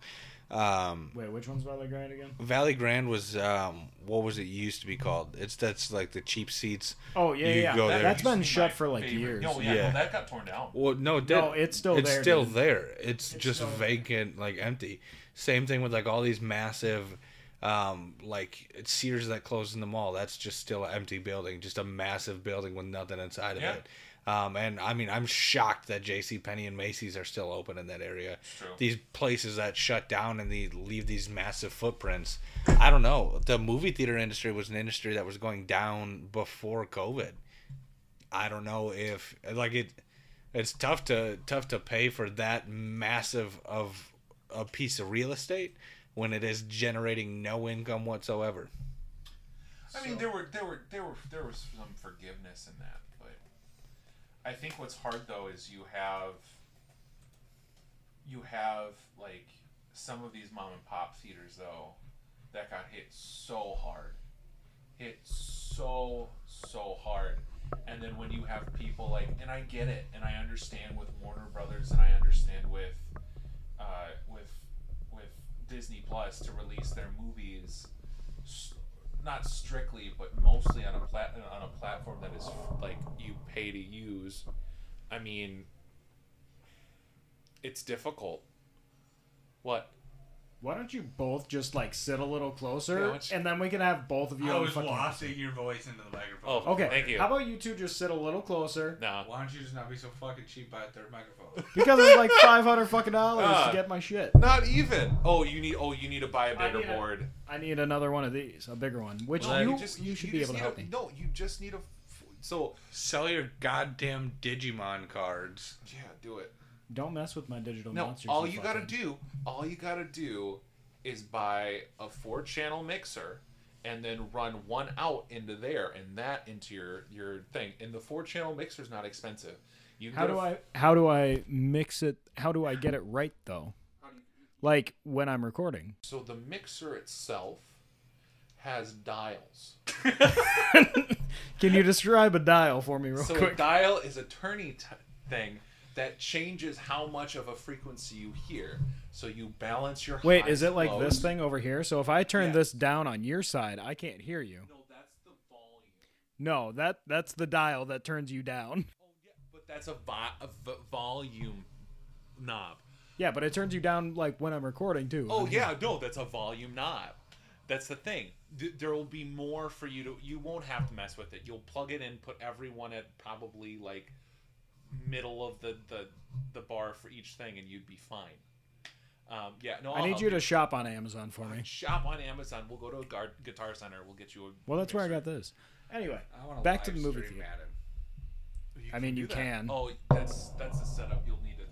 S2: Um,
S1: Wait, which one's Valley Grand again?
S2: Valley Grand was um, what was it used to be called? It's that's like the cheap seats.
S1: Oh yeah,
S2: You
S1: yeah.
S2: go
S1: That,
S2: there.
S1: that's
S3: used to
S1: been shut for like
S3: favorite.
S1: years.
S3: No, yeah,
S2: Yeah.
S3: No, that got torn down.
S2: Well, no, it
S1: No, it's still there.
S2: it's
S1: there,
S2: still
S1: dude.
S2: there. It's,
S1: It's
S2: just
S1: still there.
S2: vacant, like empty. Same thing with like all these massive, um, like Sears that closed in the mall. That's just still an empty building, just a massive building with nothing inside of
S3: Yeah.
S2: it. Um, and I mean, I'm shocked that J.C. Penney and Macy's are still open in that area.
S3: true.
S2: These places that shut down and they leave these massive footprints. I don't know. The movie theater industry was an industry that was going down before COVID. I don't know if like it. It's tough to tough to pay for that massive of a piece of real estate, when it is generating no income whatsoever.
S3: I mean, there were there were there were there was some forgiveness in that, but I think what's hard though is you have you have like some of these mom and pop theaters though that got hit so hard, hit so so hard, and then when you have people like, and I get it, and I understand with Warner Brothers, and I understand with uh, with with Disney Plus to release their movies not strictly, but mostly on a plat on a platform that is like you pay to use. I mean, it's difficult. What?
S1: Why don't you both just like sit a little closer,
S3: Yeah, let's-
S1: and then we can have both of you.
S4: I
S1: on
S4: was
S1: fucking-
S4: wafting your voice into the microphone.
S3: Oh,
S1: Okay.
S3: Thank you.
S1: How about you two just sit a little closer?
S3: No.
S2: Why don't you just not be so fucking cheap by a third microphone?
S1: Because it's like five hundred fucking dollars
S3: Ah.
S1: to get my shit.
S3: Not even. Oh, you need. Oh, you need to buy a bigger
S1: need
S3: board.
S1: I need another one of these, a bigger one. Which
S2: Well,
S1: you
S2: you
S1: you,
S3: just-
S1: should be able to
S3: need
S1: help
S3: a-
S1: me.
S3: No, you just need a. f- So
S2: Sell your goddamn Digimon cards.
S3: yeah, do it.
S1: Don't mess with my digital
S3: No,
S1: monsters.
S3: all you gotta do, all you gotta do, is buy a four-channel mixer, and then run one out into there, and that into your your thing. And the four-channel mixer's not expensive. You
S1: How do
S3: f-
S1: I how do I mix it? How do I get it right though? Like when I'm recording.
S3: So the mixer itself has dials.
S1: Can you describe a dial for me real
S3: so a dial is a turning t- thing that changes how much of a frequency you hear. So you balance your
S1: Wait, is it like
S3: and
S1: this thing over here? So if I turn
S3: Yeah.
S1: this down on your side, I can't hear you.
S3: No, that's the volume.
S1: No, that that's the dial that turns you down.
S3: Oh yeah, but that's a, vo- a v- volume knob.
S1: Yeah, but it turns you down like when I'm recording too.
S3: Oh yeah, no, that's a volume knob. That's the thing. Th- there will be more for you to. You won't have to mess with it. You'll plug it in, put everyone at probably like middle of the the, the bar for each thing, and you'd be fine. Um, yeah, no.
S1: I
S3: I'll
S1: need
S3: help
S1: you to shop on Amazon for me.
S3: shop on Amazon. We'll go to a gar- guitar center. We'll get you a.
S1: Well, that's where I got this. Anyway,
S2: I wanna
S1: Back to the movie theater.
S2: Madden.
S1: I mean, you
S3: that.
S1: can.
S3: Oh, that's that's the setup. You'll need it.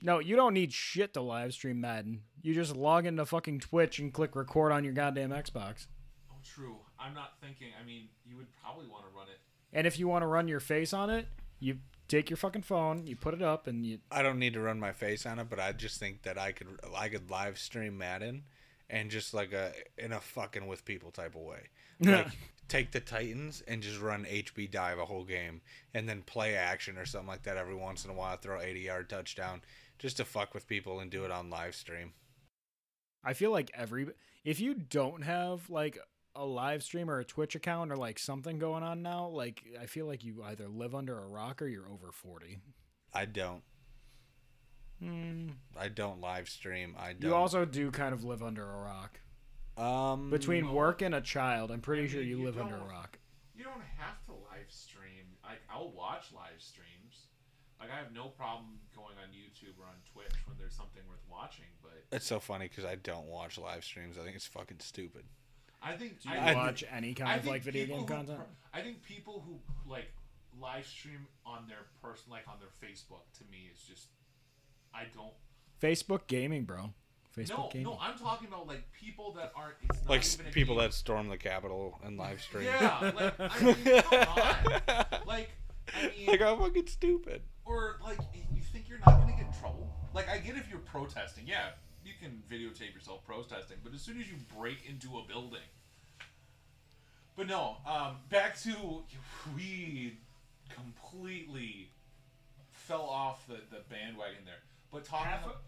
S1: No, you don't need shit to live stream Madden. You just log into fucking Twitch and click record on your goddamn Xbox.
S3: Oh, true. I'm not thinking. I mean, you would probably want to run it.
S1: And if you want to run your face on it, you take your fucking phone, you put it up, and you.
S2: I don't need to run my face on it, but I just think that I could I could live stream Madden and just like a in a fucking with people type of way. Like take the Titans and just run HB dive a whole game and then play action or something like that every once in a while, throw 80 yard touchdown just to fuck with people and do it on live stream.
S1: I feel like every if you don't have like a live stream or a Twitch account or like something going on now, like I feel like you either live under a rock or you're over forty.
S2: I don't.
S1: Hmm.
S2: I don't live stream. I don't.
S1: You also do kind of live under a rock.
S2: um
S1: Between work and a child, I'm pretty
S3: I
S1: sure you
S3: you
S1: live under a rock.
S3: You don't have to live stream. Like I'll watch live streams. Like I have no problem going on YouTube or on Twitch when there's something worth watching. But
S2: it's so funny because I don't watch live streams. I think it's fucking stupid.
S3: I think
S1: Do you
S3: I,
S1: watch any kind
S3: I
S1: of like video game content?
S3: per- I think people who like live stream on their person, like on their Facebook, to me is just I don't.
S1: Facebook gaming, bro. Facebook
S3: No,
S1: gaming.
S3: no, I'm talking about like people that aren't. It's not
S2: Like
S3: even
S2: people
S3: game.
S2: that storm the Capitol and live stream.
S3: Yeah, like I mean, come on. Like I mean,
S2: like how fucking stupid.
S3: or like you think you're not gonna get in trouble. Like I get if you're protesting, yeah, you can videotape yourself protesting, but as soon as you break into a building. But no, um, back to we completely fell off the, the bandwagon there. But talking
S1: Half
S3: about,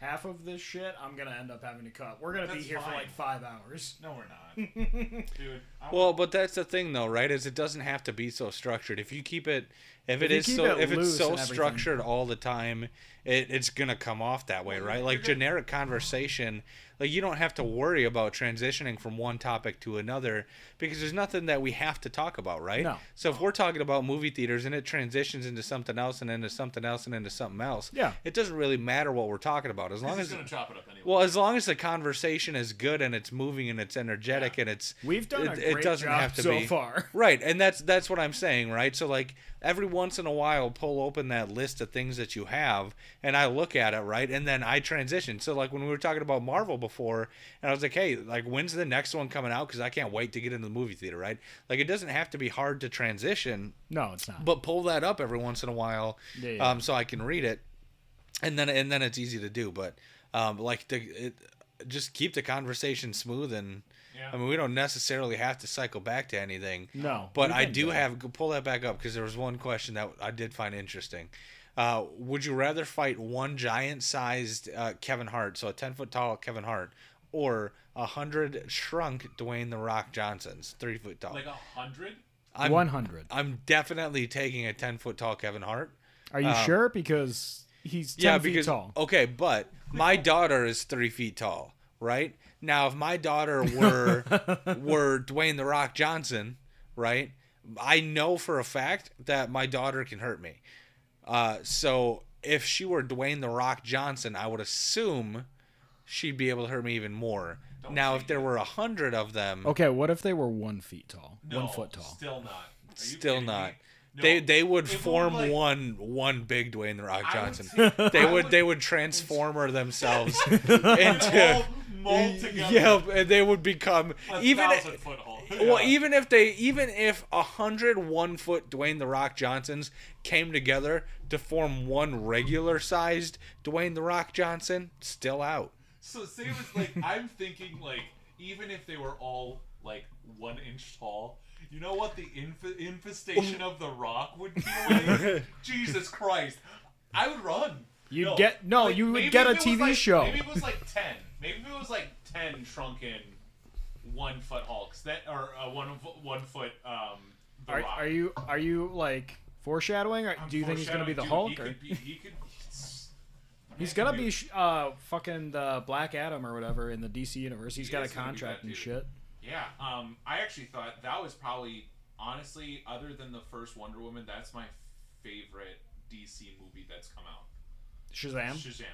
S1: half of this shit, I'm gonna end up having to cut. We're gonna be
S3: That's
S1: here for like five hours.
S3: no, we're not, dude. I
S2: Well, but that's the thing, though, right? Is it doesn't have to be so structured. If you keep it, if,
S1: If
S2: it
S1: you
S2: is
S1: keep
S2: so,
S1: it
S2: if it's so structured all the time, it, it's gonna come off that way, right? Like generic conversation, like you don't have to worry about transitioning from one topic to another because there's nothing that we have to talk about, right?
S1: No.
S2: So if we're talking about movie theaters and it transitions into something else and into something else and into something else,
S1: Yeah.
S2: it doesn't really matter what we're talking about as long as
S3: gonna chop it up anyway.
S2: well, as long as the conversation is good and it's moving and it's energetic and it's
S1: We've done a
S2: it,
S1: great
S2: it doesn't
S1: job
S2: have to
S1: so
S2: be
S1: far.
S2: right, and that's that's what I'm saying, right? So like every once in a while, pull open that list of things that you have, and I look at it, right, and then I transition. So like when we were talking about Marvel before, and I was like, hey, like when's the next one coming out? Because I can't wait to get into the movie theater, right? Like it doesn't have to be hard to transition,
S1: No, it's not.
S2: but pull that up every once in a while,
S1: Yeah, yeah.
S2: um, so I can read it, and then and then it's easy to do. But um, like the it, just keep the conversation smooth and.
S3: Yeah.
S2: I mean, we don't necessarily have to cycle back to anything.
S1: no,
S2: But I do have pull that back up because there was one question that I did find interesting. Uh, would you rather fight one giant-sized uh, Kevin Hart, so a ten foot tall Kevin Hart, or a hundred shrunk Dwayne the Rock Johnson's three foot tall?
S3: Like a hundred?
S2: I'm,
S1: one hundred.
S2: I'm definitely taking a ten foot tall Kevin Hart.
S1: Are you
S2: um,
S1: sure? Because he's ten
S2: yeah,
S1: feet
S2: because
S1: tall.
S2: okay, but my daughter is three feet tall, right? Now, if my daughter were were Dwayne the Rock Johnson, right? I know for a fact that my daughter can hurt me. Uh, so if she were Dwayne the Rock Johnson, I would assume she'd be able to hurt me even more.
S3: Don't
S2: now, if there
S3: that.
S2: were a hundred of them,
S1: Okay, what if they were one feet tall,
S3: No,
S1: one foot tall?
S3: Still not.
S2: Still not.
S3: No.
S2: They they would
S3: It would,
S2: form
S3: like-
S2: one one big Dwayne the Rock
S3: I would
S2: Johnson.
S3: say-
S2: They would
S3: would-
S2: they would transformer themselves into
S3: mold together.
S2: yeah, and they would become
S3: A
S2: even
S3: thousand foot hole.
S2: well,
S3: Yeah.
S2: even if they even if a hundred one foot Dwayne the Rock Johnsons came together to form one regular sized Dwayne the Rock Johnson, still out.
S3: So same as like I'm thinking like even if they were all like one inch tall, you know what the inf- infestation of the rock would be like? Jesus Christ, I would run.
S1: You'd get- no, you would get a
S3: if it was,
S1: TV
S3: like-
S1: show.
S3: Maybe it was like ten. Maybe it was like ten shrunken one foot Hulks that or uh, one one foot um.
S1: Are, are you are you like foreshadowing? Or
S3: I'm
S1: do you think he's gonna be the
S3: foreshadowing,
S1: Hulk?
S3: dude,
S1: Or?
S3: He could be. He could.
S1: He's gonna be uh fucking the Black Adam or whatever in the DC universe. He's
S3: He
S1: got a
S3: is gonna be
S1: contract and shit.
S3: Yeah, um, I actually thought that was probably, honestly, other than the first Wonder Woman, that's my favorite DC movie that's come out.
S1: Shazam.
S3: Shazam.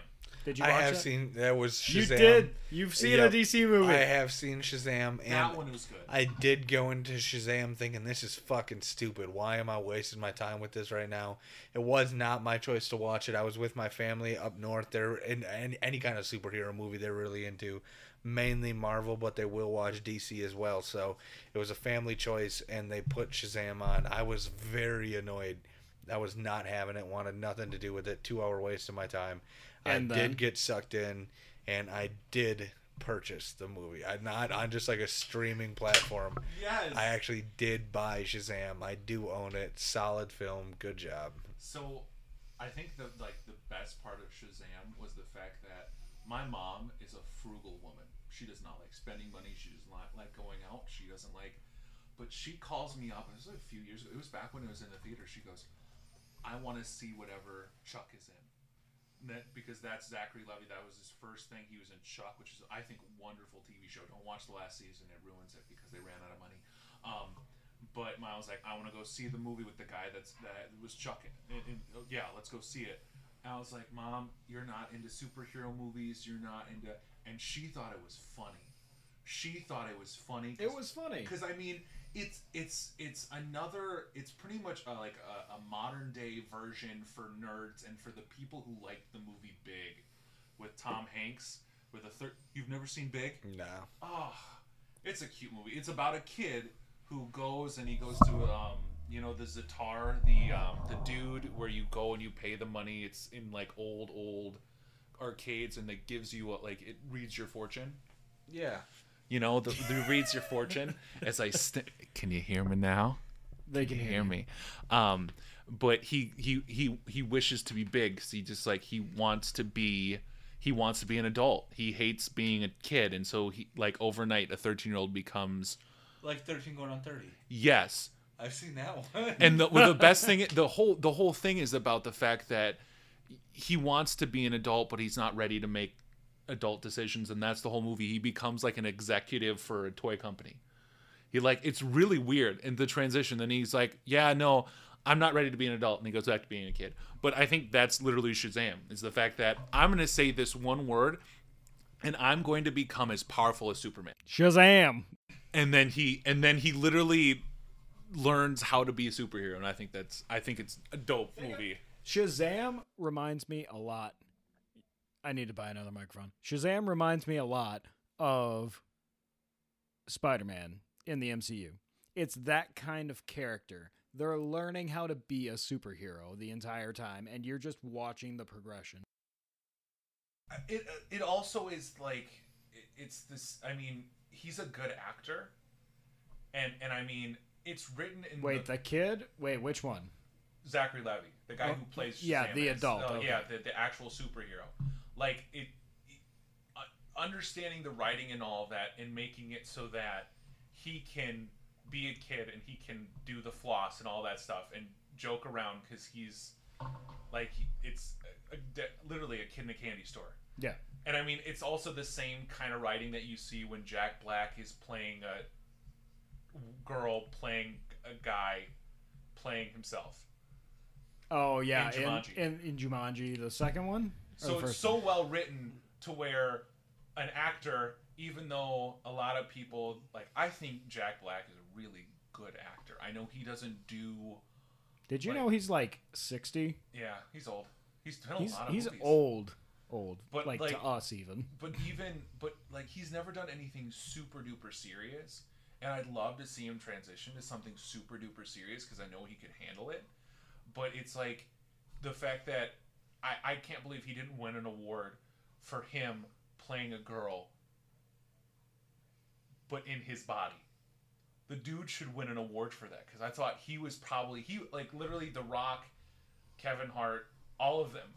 S1: Did you
S2: I have
S1: it?
S2: seen that was Shazam.
S1: You did. You've seen
S2: Yep.
S1: a DC movie.
S2: I have seen Shazam and
S3: that one was good.
S2: I did go into Shazam thinking this is fucking stupid. Why am I wasting my time with this right now? It was not my choice to watch it. I was with my family up north. They're in any, any kind of superhero movie they're really into, mainly Marvel, but they will watch DC as well. So it was a family choice, and they put Shazam on. I was very annoyed. I was not having it. Wanted nothing to do with it. Two hour waste of my time.
S1: And
S2: I
S1: then?
S2: did uh, get sucked in, and I did purchase the movie. I not on just like a streaming platform.
S3: yes.
S2: I actually did buy Shazam. I do own it. Solid film. Good job.
S3: so, I think the like the best part of Shazam was the fact that my mom is a frugal woman. She does not like spending money. She does not like going out. She doesn't like. But she calls me up. It was a few years ago. It was back when it was in the theater. She goes, "I want to see whatever Chuck is in." that because that's Zachary Levi. That was his first thing. He was in Chuck, which is I think a wonderful TV show. Don't watch the last season; it ruins it because they ran out of money. Um, but Miles like, I want to go see the movie with the guy that's that was Chuck. In, and, and, oh, yeah, let's go see it. And I was like, Mom, you're not into superhero movies. You're not into, and she thought it was funny. She thought it was funny.
S1: It was funny.
S3: because I mean, it's it's it's another. It's pretty much a, like a, a modern day version for nerds and for the people who like the movie Big, with Tom Hanks. With a third, you've never seen Big?
S2: No.
S3: Oh, it's a cute movie. It's about a kid who goes and he goes to um, you know, the Zoltar, the um, the dude where you go and you pay the money. It's in like old old arcades and it gives you a, like it reads your fortune.
S2: Yeah.
S3: You know, the, the reads your fortune as I st- can you hear me now?
S1: They can
S3: you
S1: hear
S3: hear me. Um, but he he he he wishes to be big. 'cause he just like he wants to be he wants to be an adult. He hates being a kid, and so he like overnight a thirteen year old becomes
S4: Like 13 going on 30.
S3: yes.
S4: I've seen that one.
S3: And the well, the best thing the whole the whole thing is about the fact that he wants to be an adult, but he's not ready to make adult decisions, and that's the whole movie. He becomes like an executive for a toy company. He like it's really weird in the transition. Then he's like, "Yeah, no, I'm not ready to be an adult," and he goes back to being a kid. But I think that's literally Shazam. Is the fact that I'm going to say this one word, and I'm going to become as powerful as Superman.
S1: Shazam.
S3: And then he and then he literally learns how to be a superhero, and I think that's I think it's a dope movie.
S1: Shazam reminds me a lot. I need to buy another microphone. Shazam reminds me a lot of Spider Man in the MCU. It's that kind of character. They're learning how to be a superhero the entire time, and you're just watching the progression.
S3: It it also is like it's this. I mean, he's a good actor, and and I mean, it's written in
S1: Wait,
S3: the,
S1: the kid? Wait, which one?
S3: Zachary Levi, the guy
S1: Oh,
S3: who plays
S1: yeah,
S3: Shazam
S1: the
S3: is-
S1: adult,
S3: uh,
S1: okay.
S3: yeah, the, the actual superhero. Like it, it- uh, understanding the writing and all that, and making it so that he can be a kid and he can do the floss and all that stuff and joke around because he's like it's a, a, literally a kid in a candy store.
S1: Yeah.
S3: And I mean, it's also the same kind of writing that you see when Jack Black is playing a girl playing a guy playing himself.
S1: Oh yeah,
S3: In
S1: in, in, in Jumanji, the second one.
S3: So it's so well written to where an actor, even though a lot of people like, I think Jack Black is a really good actor. I know he doesn't do.
S1: Did you
S3: like-
S1: know he's like sixty?
S3: Yeah, he's old. He's done a
S1: He's
S3: lot of
S1: he's
S3: movies.
S1: old, old,
S3: But,
S1: like,
S3: like-
S1: to us even.
S3: but even but like he's never done anything super duper serious and i'd love to see him transition to something super duper serious because i know he could handle it but it's like the fact that I, I can't believe he didn't win an award for him playing a girl but in his body the dude should win an award for that because i thought he was probably he like literally the rock kevin hart all of them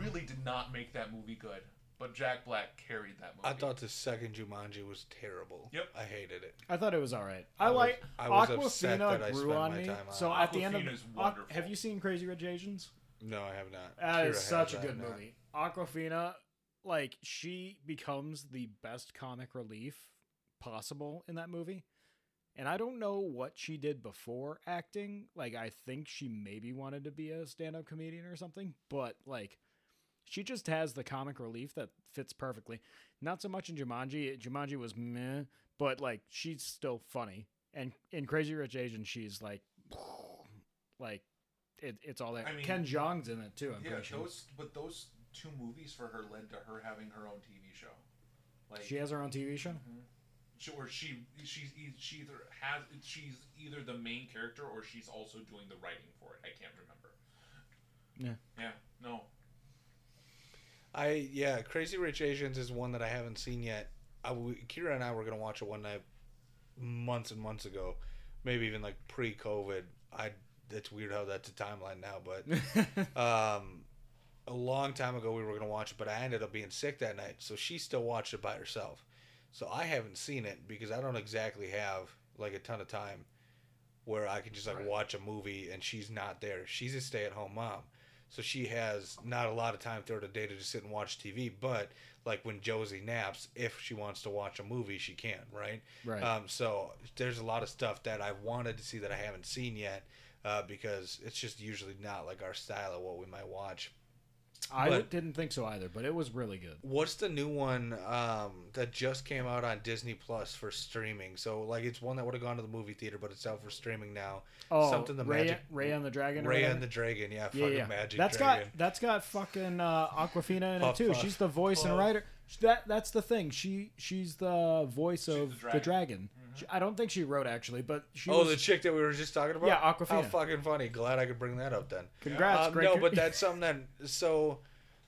S3: really did not make that movie good but jack black carried that movie
S2: I thought the second Jumanji was terrible.
S3: Yep.
S2: I hated it.
S1: I thought it was all right. I,
S2: I was-
S1: like
S2: I was upset that I
S1: Awkwafina grew
S2: spent
S1: on
S2: my
S1: me.
S2: time on
S1: So
S2: it.
S1: at the end of
S3: Awkwafina's
S1: Aqu-
S3: wonderful.
S1: have you seen Crazy Rich Asians?
S2: No, I have not.
S1: That
S2: Kira
S1: is such a good movie. Awkwafina, like she becomes the best comic relief possible in that movie. And I don't know what she did before acting. Like I think she maybe wanted to be a stand-up comedian or something, but like she just has the comic relief that fits perfectly. Not so much in Jumanji. Jumanji was meh, but like she's still funny. And in Crazy Rich Asian, she's like, like it, it's all there.
S3: I mean-
S1: Ken Jeong's in it too. I'm
S3: yeah
S1: pretty sure.
S3: those but those two movies for her led to her having her own tv show like
S1: She has her own TV show. Mm-hmm.
S3: she, or she she's e- she either has she's either the main character or she's also doing the writing for it i can't remember
S1: Yeah.
S3: yeah no
S2: I yeah, Crazy Rich Asians is one that I haven't seen yet. I, Kira and I were gonna watch it one night, months and months ago, maybe even like pre-COVID. I it's weird how that's a timeline now, but um, a long time ago we were gonna watch it, but I ended up being sick that night, so she still watched it by herself. So I haven't seen it because I don't exactly have like a ton of time where I can just like
S3: Right.
S2: watch a movie and she's not there. She's a stay-at-home mom. So she has not a lot of time throughout the day to just sit and watch TV, but like when Josie naps, if she wants to watch a movie, she can, right?
S1: right.
S2: Um, so there's a lot of stuff that I wanted to see that I haven't seen yet uh, because it's just usually not like our style of what we might watch.
S1: I
S2: but-
S1: didn't think so either, but it was really good.
S2: What's the new one um, that just came out on Disney Plus for streaming? So like it's one that would have gone to the movie theater, but it's out for streaming now.
S1: Oh,
S2: Something the
S1: Ray,
S2: magic-
S1: Raya and the Dragon. Raya
S2: and the Dragon, yeah,
S1: yeah,
S2: fucking
S1: yeah.
S2: magic
S1: That's
S2: dragon.
S1: got that's got fucking uh, Awkwafina in
S2: Puff
S1: it too.
S2: Puff.
S1: She's the voice and writer. That that's the thing. She she's the voice of
S3: the
S1: the
S3: dragon.
S1: Dragon. She- I don't think she wrote actually, but she
S2: oh,
S1: was.
S2: the chick that we were just talking about.
S1: Yeah,
S2: Awkwafina.
S1: How
S2: fucking funny! Glad I could bring that up then.
S1: congrats,
S2: Um,
S1: great
S2: no, but that's something that so.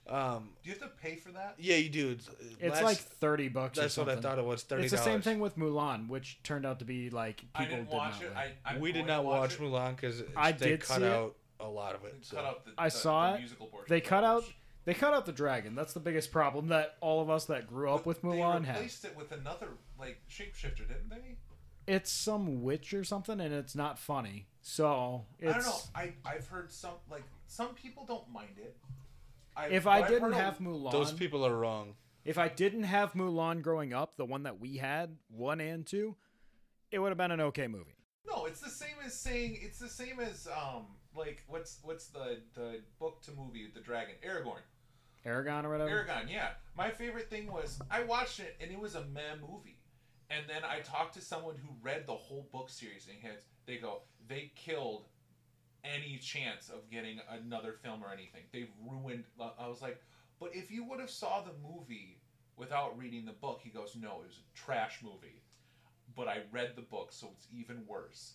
S2: Um,
S3: do you have to pay for that
S2: yeah, you do. It's,
S1: it's
S2: last-
S1: like thirty bucks.
S2: that's
S1: or
S2: what I thought it was. Thirty.
S1: It's the same thing with Mulan, which turned out to be like people
S3: i didn't
S1: did
S3: watch
S1: not
S3: it
S1: like.
S3: I,
S2: we did not watch
S3: it.
S2: Mulan because
S1: I
S2: they
S1: did
S2: cut
S1: see it.
S2: out a lot of it. So.
S3: cut out the,
S1: I
S3: the-
S1: saw
S3: the
S1: it.
S3: musical portion
S1: They cut out they cut out the dragon. That's the biggest problem that all of us that grew up with
S3: But
S1: Mulan
S3: they
S1: have.
S3: replaced it with another like shapeshifter didn't they
S1: It's some witch or something, and it's not funny. So it's
S3: I don't know. I I've heard some like some people don't mind it. I,
S1: if I didn't
S3: heard a-
S1: have Mulan,
S2: Those people are wrong.
S1: if I didn't have Mulan growing up, the one that we had, one and two, it would have been an okay movie.
S3: no, it's the same as saying it's the same as um like what's what's the the book to movie the dragon Aragorn
S1: Eragon or whatever.
S3: Eragon yeah my favorite thing was I watched it and it was a meh movie and then I talked to someone who read the whole book series and had they go they killed any chance of getting another film or anything they've ruined I was like But if you would have saw the movie without reading the book, he goes, "No, it was a trash movie." But I read the book, so it's even worse.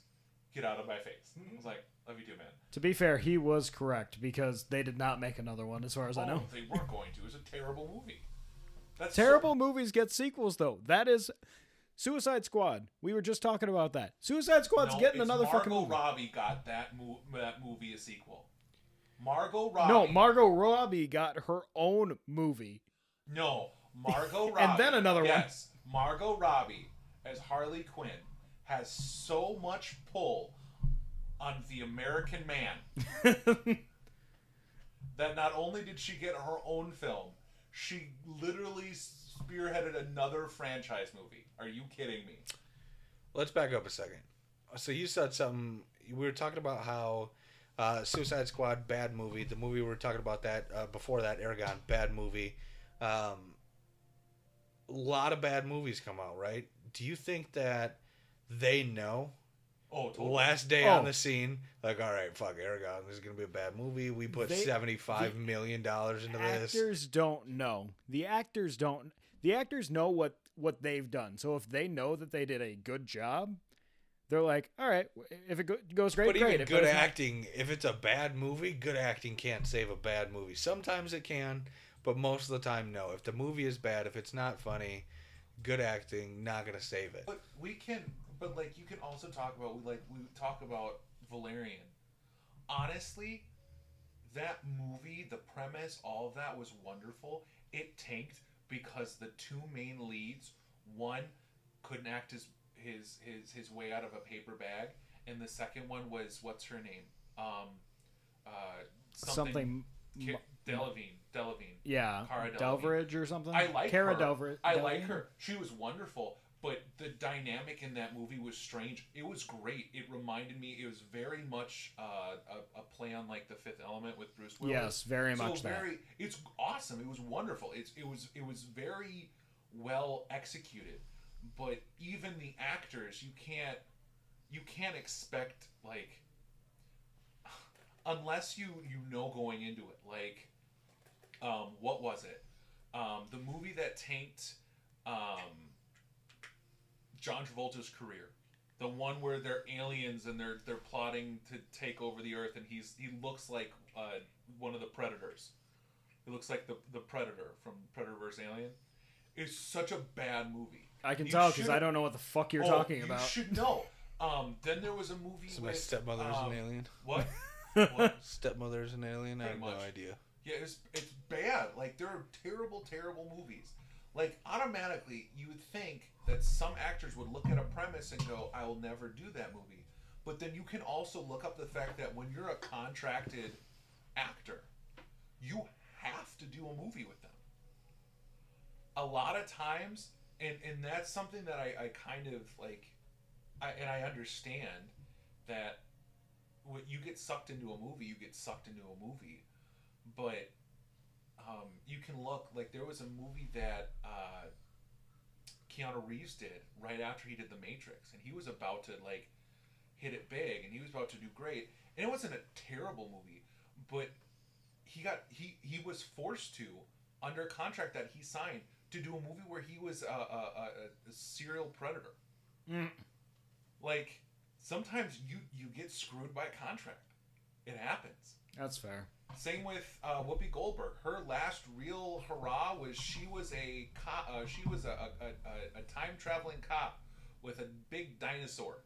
S3: Get out of my face. I was like, "Love you too, man."
S1: To be fair, he was correct because they did not make another one, as far as I
S3: Oh,
S1: know.
S3: they weren't going to. It was a terrible movie. That's so-
S1: Terrible movies get sequels, though. That is Suicide Squad. We were just talking about that. Suicide Squad's
S3: No,
S1: getting another
S3: Margot
S1: fucking movie.
S3: Robbie got that mo- that movie a sequel. Margot Robbie.
S1: No, Margot Robbie got her own movie.
S3: No, Margot Robbie.
S1: And then another one.
S3: Yes, Margot Robbie as Harley Quinn has so much pull on the American man that not only did she get her own film, she literally spearheaded another franchise movie. Are you kidding me?
S2: Let's back up a second. So you said something. We were talking about how uh, Suicide Squad bad movie. The movie we were talking about that uh, before that Eragon bad movie. Um, a lot of bad movies come out, right? Do you think that they know
S3: Oh, totally.
S2: last day
S1: Oh.
S2: on the scene? Like, all right, fuck Eragon. This is gonna be a bad movie. We put
S1: They-
S2: seventy-five million dollars into this.
S1: actors don't know. The actors don't. The actors know what what they've done. So if they know that they did a good job, they're like, all right, if it go- goes great,
S2: But
S1: great.
S2: even
S1: If it
S2: good
S1: not-
S2: acting, if it's a bad movie, good acting can't save a bad movie. Sometimes it can, but most of the time, no. If the movie is bad, if it's not funny, good acting not gonna save it.
S3: But we can, but like you can also talk about we like we talk about Valerian. Honestly, that movie, the premise, all of that was wonderful. It tanked because the two main leads, one couldn't act his his his his way out of a paper bag, and the second one was what's her name, um, uh,
S1: something,
S3: Ki- Delevingne, Delevingne.
S1: yeah,
S3: Cara Delevingne.
S1: Delveridge or something.
S3: I like
S1: Cara
S3: her.
S1: Delveridge.
S3: I like her. She was wonderful, but the dynamic in that movie was strange. It was great. It reminded me. It was very much uh, a, a play on like the Fifth Element with Bruce Willis.
S1: Yes, very
S3: so
S1: much that.
S3: very. It's awesome. It was wonderful. It's it was it was very well executed, but even the actors, you can't you can't expect like unless you you know going into it like um what was it um the movie that tanked um John Travolta's career the one where they're aliens and they're they're plotting to take over the earth and he's he looks like uh one of the predators he looks like the the predator from Predator vs Alien it's such a bad movie
S1: I can
S3: You
S1: tell because I don't know what the fuck you're
S3: Oh,
S1: talking
S3: you
S1: about.
S3: should know um then there was a movie
S2: So
S3: with
S2: my stepmother's
S3: um,
S2: an alien.
S3: what what
S2: Stepmother's an alien. I
S3: Pretty
S2: have no idea.
S3: Yeah, it's it's bad. Like there are terrible, terrible movies. Like automatically, you would think that some actors would look at a premise and go, "I will never do that movie." But then you can also look up the fact that when you're a contracted actor, you have to do a movie with them. A lot of times, and and that's something that I, I kind of like, I and I understand that when you get sucked into a movie, you get sucked into a movie but um, you can look like there was a movie that uh, Keanu Reeves did right after he did The Matrix, and he was about to like hit it big, and he was about to do great, and it wasn't a terrible movie, but he got he he was forced to under a contract that he signed to do a movie where he was a, a, a, a serial predator.
S1: Mm.
S3: Like sometimes you you get screwed by a contract. It happens.
S1: That's fair.
S3: Same with uh, Whoopi Goldberg. Her last real hurrah was she was a cop. Uh, she was a, a, a, a time traveling cop with a big dinosaur,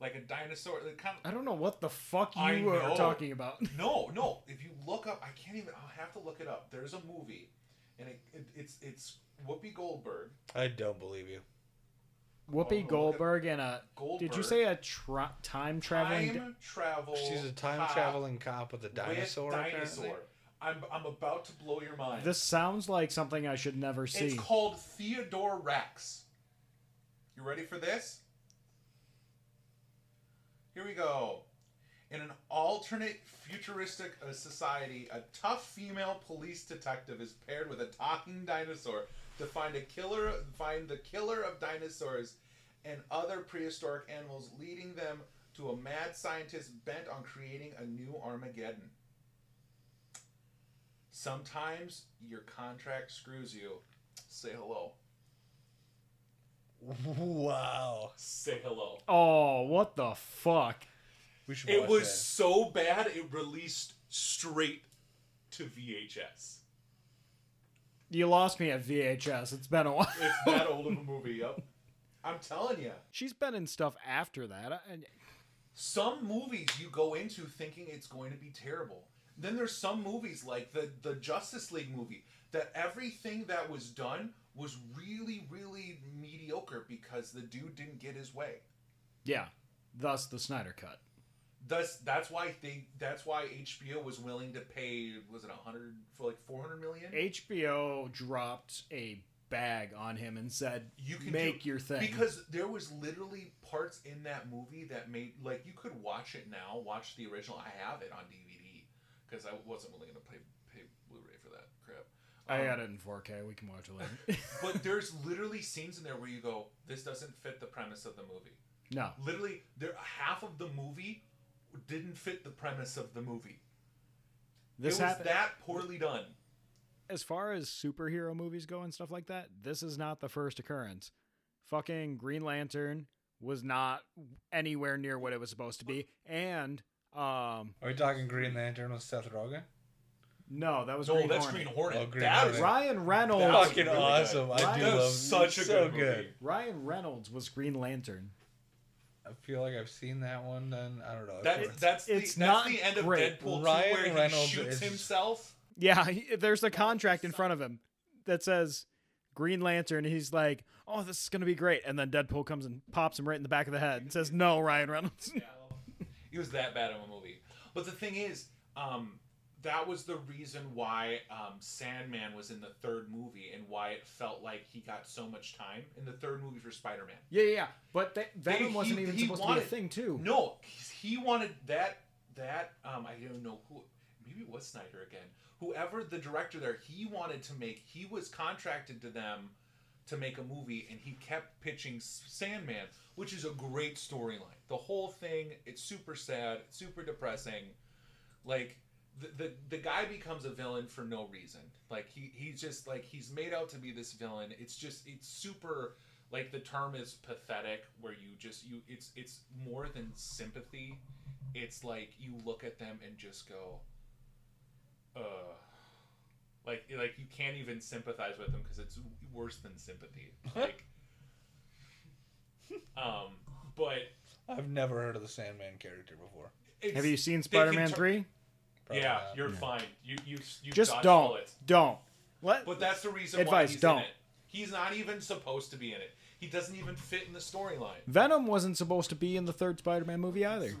S3: like a dinosaur. Like kind
S1: I don't know what the fuck you are talking about.
S3: no, no. If you look up, I can't even. I'll have to look it up. There's a movie, and it, it, it's it's Whoopi Goldberg.
S2: I don't believe you.
S3: Oh, look
S1: Whoopi
S3: at-
S1: Goldberg and a.
S3: Goldberg.
S1: Did you say a tra- time traveling?
S3: time travel?
S2: She's a time traveling cop with a
S3: with
S2: dinosaur.
S3: Dinosaur.
S2: apparently?
S3: I'm I'm about to blow your mind.
S1: This sounds like something I should never see.
S3: It's called Theodore Rex. You ready for this? Here we go. In an alternate futuristic uh, society, a tough female police detective is paired with a talking dinosaur to find a killer, find the killer of dinosaurs and other prehistoric animals, leading them to a mad scientist bent on creating a new Armageddon. Sometimes your contract screws you. Say hello.
S2: Wow.
S3: Say hello.
S1: Oh, what the fuck?
S2: We should
S3: It was
S2: that.
S3: so bad it released straight to VHS.
S1: You lost me at VHS. It's been a while.
S3: It's that old of a movie. Yep. I'm telling you.
S1: She's been in stuff after that. And
S3: some movies you go into thinking it's going to be terrible. Then there's some movies like the the Justice League movie that everything that was done was really really mediocre because the dude didn't get his way.
S1: yeah, thus the Snyder cut.
S3: Thus that's why they that's why HBO was willing to pay was it 100 for like 400 million?
S1: HBO dropped a bag on him and said,
S3: You can
S1: "Make
S3: do-
S1: your thing."
S3: Because there was literally parts in that movie that made like you could watch it now, watch the original. I have it on DVD because I wasn't willing to pay pay Blu-ray for that crap.
S1: I
S3: Um,
S1: got it in 4K. We can watch it later.
S3: but there's literally scenes in there where you go, "This doesn't fit the premise of the movie."
S1: no,
S3: Literally, there half of the movie didn't fit the premise of the movie.
S1: this
S3: it was
S1: happened.
S3: that poorly done.
S1: as far as superhero movies go and stuff like that, this is not the first occurrence. Fucking Green Lantern was not anywhere near what it was supposed to be, and um,
S2: Are we talking Green Lantern with Seth Rogen?
S1: no, that was
S3: No,
S1: Green
S3: that's
S1: Hornet.
S3: Green Hornet.
S2: Oh, Green
S3: That
S2: Hornet.
S1: Ryan Reynolds.
S3: That
S2: Fucking
S3: really
S2: awesome.
S3: good.
S2: I do
S1: Ryan-
S3: That
S2: love
S3: such a
S2: so
S3: good
S2: good.
S3: movie.
S1: Ryan Reynolds was Green Lantern.
S2: I feel like I've seen that one. Then I don't know.
S3: That,
S2: It's-
S3: that's the,
S1: it's
S3: that's
S1: not
S3: the end of
S1: great.
S3: Deadpool 2
S2: Ryan
S3: where he shoots
S2: is-
S3: himself.
S1: Yeah, he, there's a contract in front of him that says Green Lantern. And he's like, "Oh, this is gonna be great," and then Deadpool comes and pops him right in the back of the head and says, "No, Ryan Reynolds."
S3: It was that bad of a movie. But the thing is, um, that was the reason why um, Sandman was in the third movie and why it felt like he got so much time in the third movie for Spider-Man.
S1: yeah, yeah, yeah. But that, Venom
S3: They-
S1: wasn't
S3: he-
S1: even
S3: he
S1: supposed to be a thing, too.
S3: No, he wanted that that um, I don't know who. Maybe it was Snyder again. Whoever the director there, he wanted to make. He was contracted to them to make a movie, and he kept pitching Sandman, which is a great storyline. The whole thing, it's super sad, super depressing. Like the, the the guy becomes a villain for no reason. Like he he's just like he's made out to be this villain. It's just it's super like the term is pathetic where you just you it's it's more than sympathy. It's like you look at them and just go uh like like you can't even sympathize with them because it's worse than sympathy. Like um but
S2: I've never heard of the Sandman character before.
S1: Have you seen Spider-Man
S3: tur-
S1: 3?
S2: Probably
S3: yeah,
S2: not.
S3: you're
S1: Yeah.
S3: fine. You you you
S1: Just
S3: dodged
S1: don't.
S3: bullets.
S1: Don't. Let,
S3: But that's the reason why
S1: Advice,
S3: he's
S1: don't.
S3: in it. He's not even supposed to be in it. He doesn't even fit in the storyline.
S1: Venom wasn't supposed to be in the third Spider-Man movie either.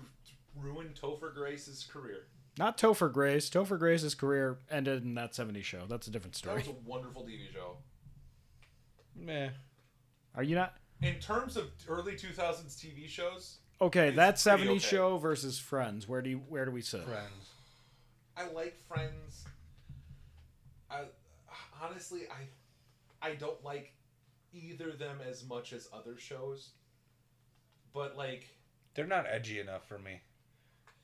S3: Ruined Topher Grace's career.
S1: Not Topher Grace. Topher Grace's career ended in that 70s show. That's a different
S3: That
S1: story.
S3: was a wonderful TV show.
S2: Meh.
S1: Are you not?
S3: In terms of early 2000s TV shows,
S1: Okay,
S3: It's
S1: that 70s
S3: okay.
S1: show versus Friends. Where do you where do we sit?
S2: Friends.
S3: I like Friends. I honestly, I I don't like either of them as much as other shows. But like,
S2: They're not edgy enough for me.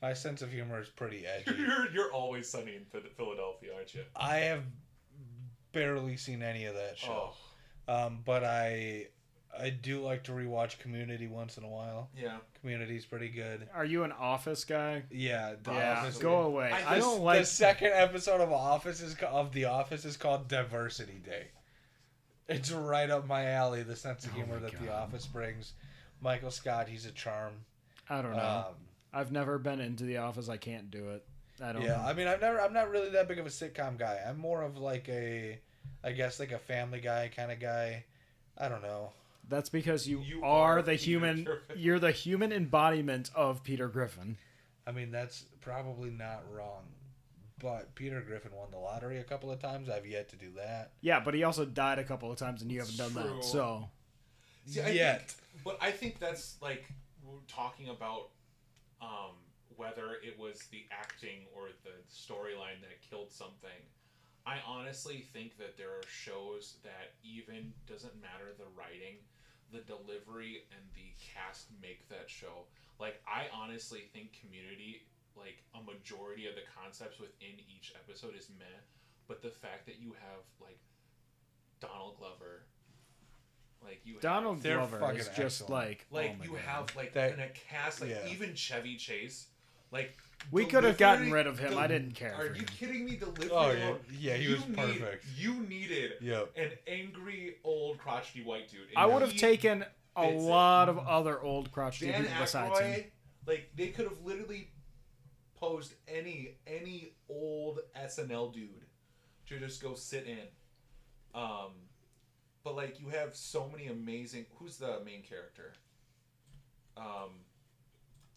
S2: My sense of humor is pretty edgy.
S3: you're you're always sunny in Philadelphia, aren't you?
S2: I have barely seen any of that show.
S3: Oh,
S2: Um, but I I do like to rewatch Community once in a while.
S3: yeah.
S2: Community's pretty good.
S1: Are you an Office guy?
S2: Yeah, the
S1: Yeah,
S2: Office.
S1: go away.
S3: I
S1: I, don't like the
S2: second episode of Office is of The Office is called Diversity Day. It's right up my alley. The sense of
S1: Oh
S2: humor
S1: my
S2: that The Office brings. Michael Scott, he's a charm.
S1: I don't know.
S2: Um,
S1: I've never been into the Office. I can't do it. I don't
S2: yeah,
S1: know.
S2: I mean, I've never. I'm not really that big of a sitcom guy. I'm more of like a, I guess like a Family Guy kind of guy. I don't know.
S1: That's because you,
S3: You
S1: are,
S3: are
S1: the
S3: Peter
S1: human.
S3: Griffin.
S1: You're the human embodiment of Peter Griffin.
S2: I mean, that's probably not wrong. But Peter Griffin won the lottery a couple of times. I've yet to do that.
S1: Yeah, but he also died a couple of times, and you haven't done
S3: True.
S1: that. So
S3: See, I
S2: Yet.
S3: think- but I think that's like we're talking about um, whether it was the acting or the storyline that killed something. I honestly think that there are shows that even doesn't matter the writing, the delivery and the cast make that show. Like I honestly think Community, like a majority of the concepts within each episode is meh, but the fact that you have like Donald Glover, like you
S1: Donald
S3: have,
S4: They're
S1: Glover
S4: fucking
S1: is just
S4: excellent.
S1: like oh
S3: like
S1: oh
S3: you
S1: God.
S3: have like
S4: That-
S3: in a cast like
S4: yeah.
S3: even Chevy Chase, like
S1: We could have gotten rid of him.
S3: the-
S1: I didn't care
S3: Are
S1: for
S3: you
S1: him.
S3: kidding me? Delivery.
S4: Oh, yeah. Yeah, he
S3: you
S4: was
S3: need-
S4: perfect.
S3: You needed
S4: Yep.
S3: an angry old crotchety white dude.
S1: I would have taken a
S3: fits it.
S1: lot of other old crotchety
S3: Dan
S1: people besides him.
S3: Like they could have literally posed any any old SNL dude to just go sit in. Um, but like you have so many amazing. Who's the main character? Um,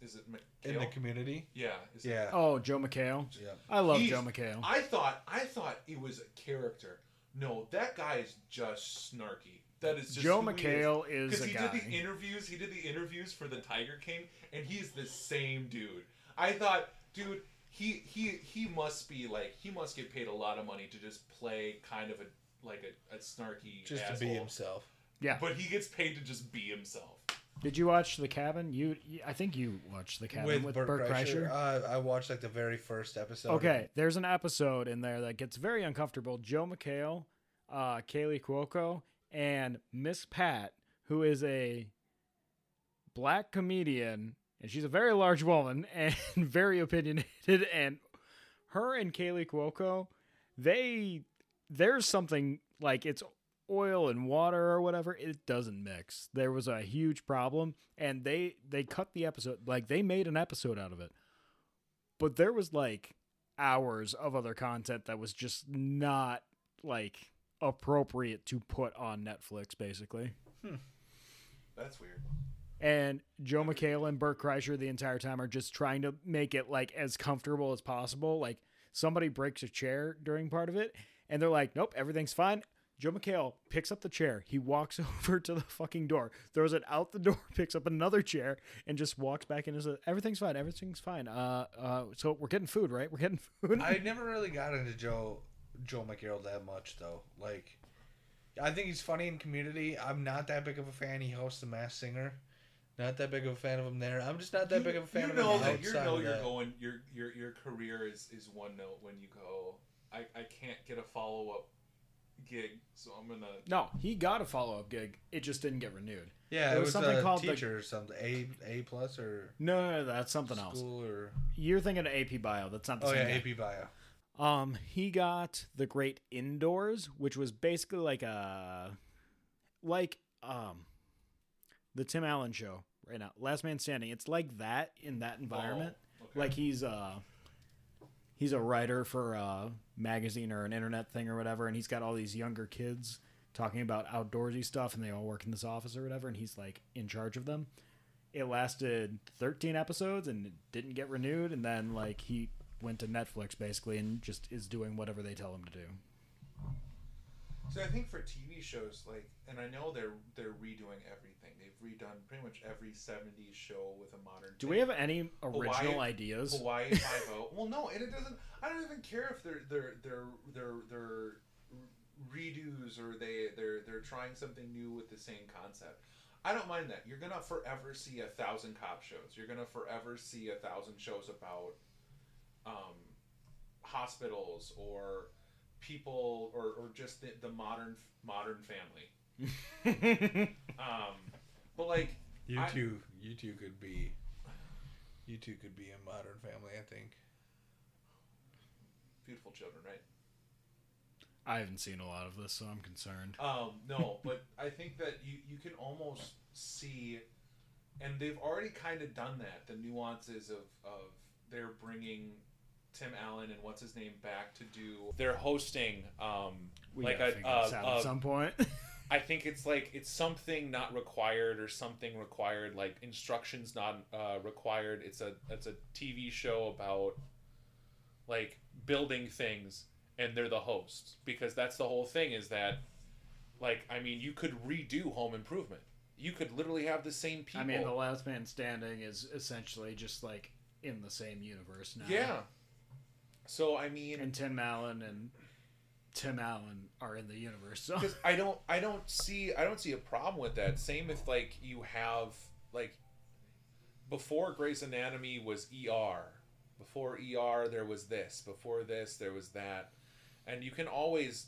S3: is it
S4: In the community.
S3: yeah. Is it-
S4: Yeah.
S1: Oh, Joel McHale.
S4: Yeah.
S1: I love
S3: He's-
S1: Joel McHale.
S3: I thought I thought it was a character. No, that guy is just snarky. That is just
S1: Joel
S3: who he is.
S1: McHale is
S3: Because
S1: a
S3: he
S1: guy.
S3: did the interviews, he did the interviews for the Tiger King, and he's the same dude. I thought, dude, he he he must be like he must get paid a lot of money to just play kind of a like a, a snarky
S4: Just
S3: asshole.
S4: to be himself.
S1: yeah.
S3: But he gets paid to just be himself.
S1: Did you watch The Cabin? You, I think you watched The Cabin with, Bert, Kreischer.
S4: Uh, I watched like the very first episode.
S1: Okay, there's an episode in there that gets very uncomfortable. Joel McHale, uh, Kaley Cuoco, and Miss Pat, who is a black comedian, and she's a very large woman and very opinionated. And her and Kaley Cuoco, they there's something like it's oil and water or whatever it doesn't mix there was a huge problem and they they cut the episode like they made an episode out of it but there was like hours of other content that was just not like appropriate to put on Netflix basically. Hmm.
S3: That's weird.
S1: And Joel McHale and Bert Kreischer the entire time are just trying to make it like as comfortable as possible. Like somebody breaks a chair during part of it and they're like, "Nope, everything's fine." Joel McHale picks up the chair. He walks over to the fucking door, throws it out the door, picks up another chair, and just walks back in and says, "Everything's fine. Everything's fine." Uh, uh, so we're getting food, right? We're getting food.
S4: I never really got into Joe Joel McHale that much though. Like, I think he's funny in Community. I'm not that big of a fan. He hosts The Masked Singer. Not that big of a fan of him there. I'm just not that
S3: you,
S4: big of a fan
S3: you
S4: of
S3: know
S4: him
S3: that you
S4: outside
S3: know
S4: of
S3: you're
S4: that.
S3: going your your your career is is one note when you go I I can't get a follow up gig so I'm gonna
S1: no, he got a follow up gig. It just didn't get renewed.
S4: Yeah,
S1: There
S4: it
S1: was
S4: was,
S1: something
S4: a
S1: called the-
S4: teacher or something. A A plus or
S1: No, no, no that's something else.
S4: school or
S1: You're thinking of AP Bio. That's not the
S4: oh
S1: same.
S4: Oh yeah,
S1: guy.
S4: AP Bio.
S1: Um, he got the Great Indoors, which was basically like a, like um, the Tim Allen show right now, Last Man Standing. It's like that in that environment.
S3: Oh, okay.
S1: Like he's uh, he's a writer for a magazine or an internet thing or whatever, and he's got all these younger kids talking about outdoorsy stuff, and they all work in this office or whatever, and he's like in charge of them. It lasted 13 episodes and it didn't get renewed, and then like he went to Netflix basically and just is doing whatever they tell him to do.
S3: So I think for TV shows, like, and I know they're they're redoing everything. They've redone pretty much every '70s show with a modern.
S1: Do
S3: take.
S1: we have any original
S3: Hawaii-
S1: ideas?
S3: Hawaii Five O? Well, no, and it doesn't. I don't even care if they're they're they're they're they're redos or they they're they're trying something new with the same concept. I don't mind that. You're gonna forever see a thousand cop shows. You're gonna forever see a thousand shows about um, hospitals or people or, or just the, the modern modern family. Um, but like
S4: You
S3: I-
S4: two, you two could be, you two could be a Modern Family. I think.
S3: beautiful children, right?
S1: I haven't seen a lot of this, so I'm concerned.
S3: Um, no, but I think that you, you can almost see, and they've already kind of done that. The nuances of, of they're bringing Tim Allen and what's his name back to do. They're hosting um,
S1: We
S3: like a,
S1: out
S3: uh,
S1: at some point.
S3: I think it's like it's something not required or something required, like instructions not uh, required. It's a it's a TV show about like building things, and they're the hosts because that's the whole thing. Is that like I mean you could redo Home Improvement. You could literally have the same people.
S1: I mean, The Last Man Standing is essentially just like in the same universe now.
S3: yeah. So I mean,
S1: And Tim Allen and Tim Allen are in the universe. So
S3: because I don't I don't see I don't see a problem with that. Same if like you have like before Grey's Anatomy was ER. Before ER there was this. Before this there was that. and you can always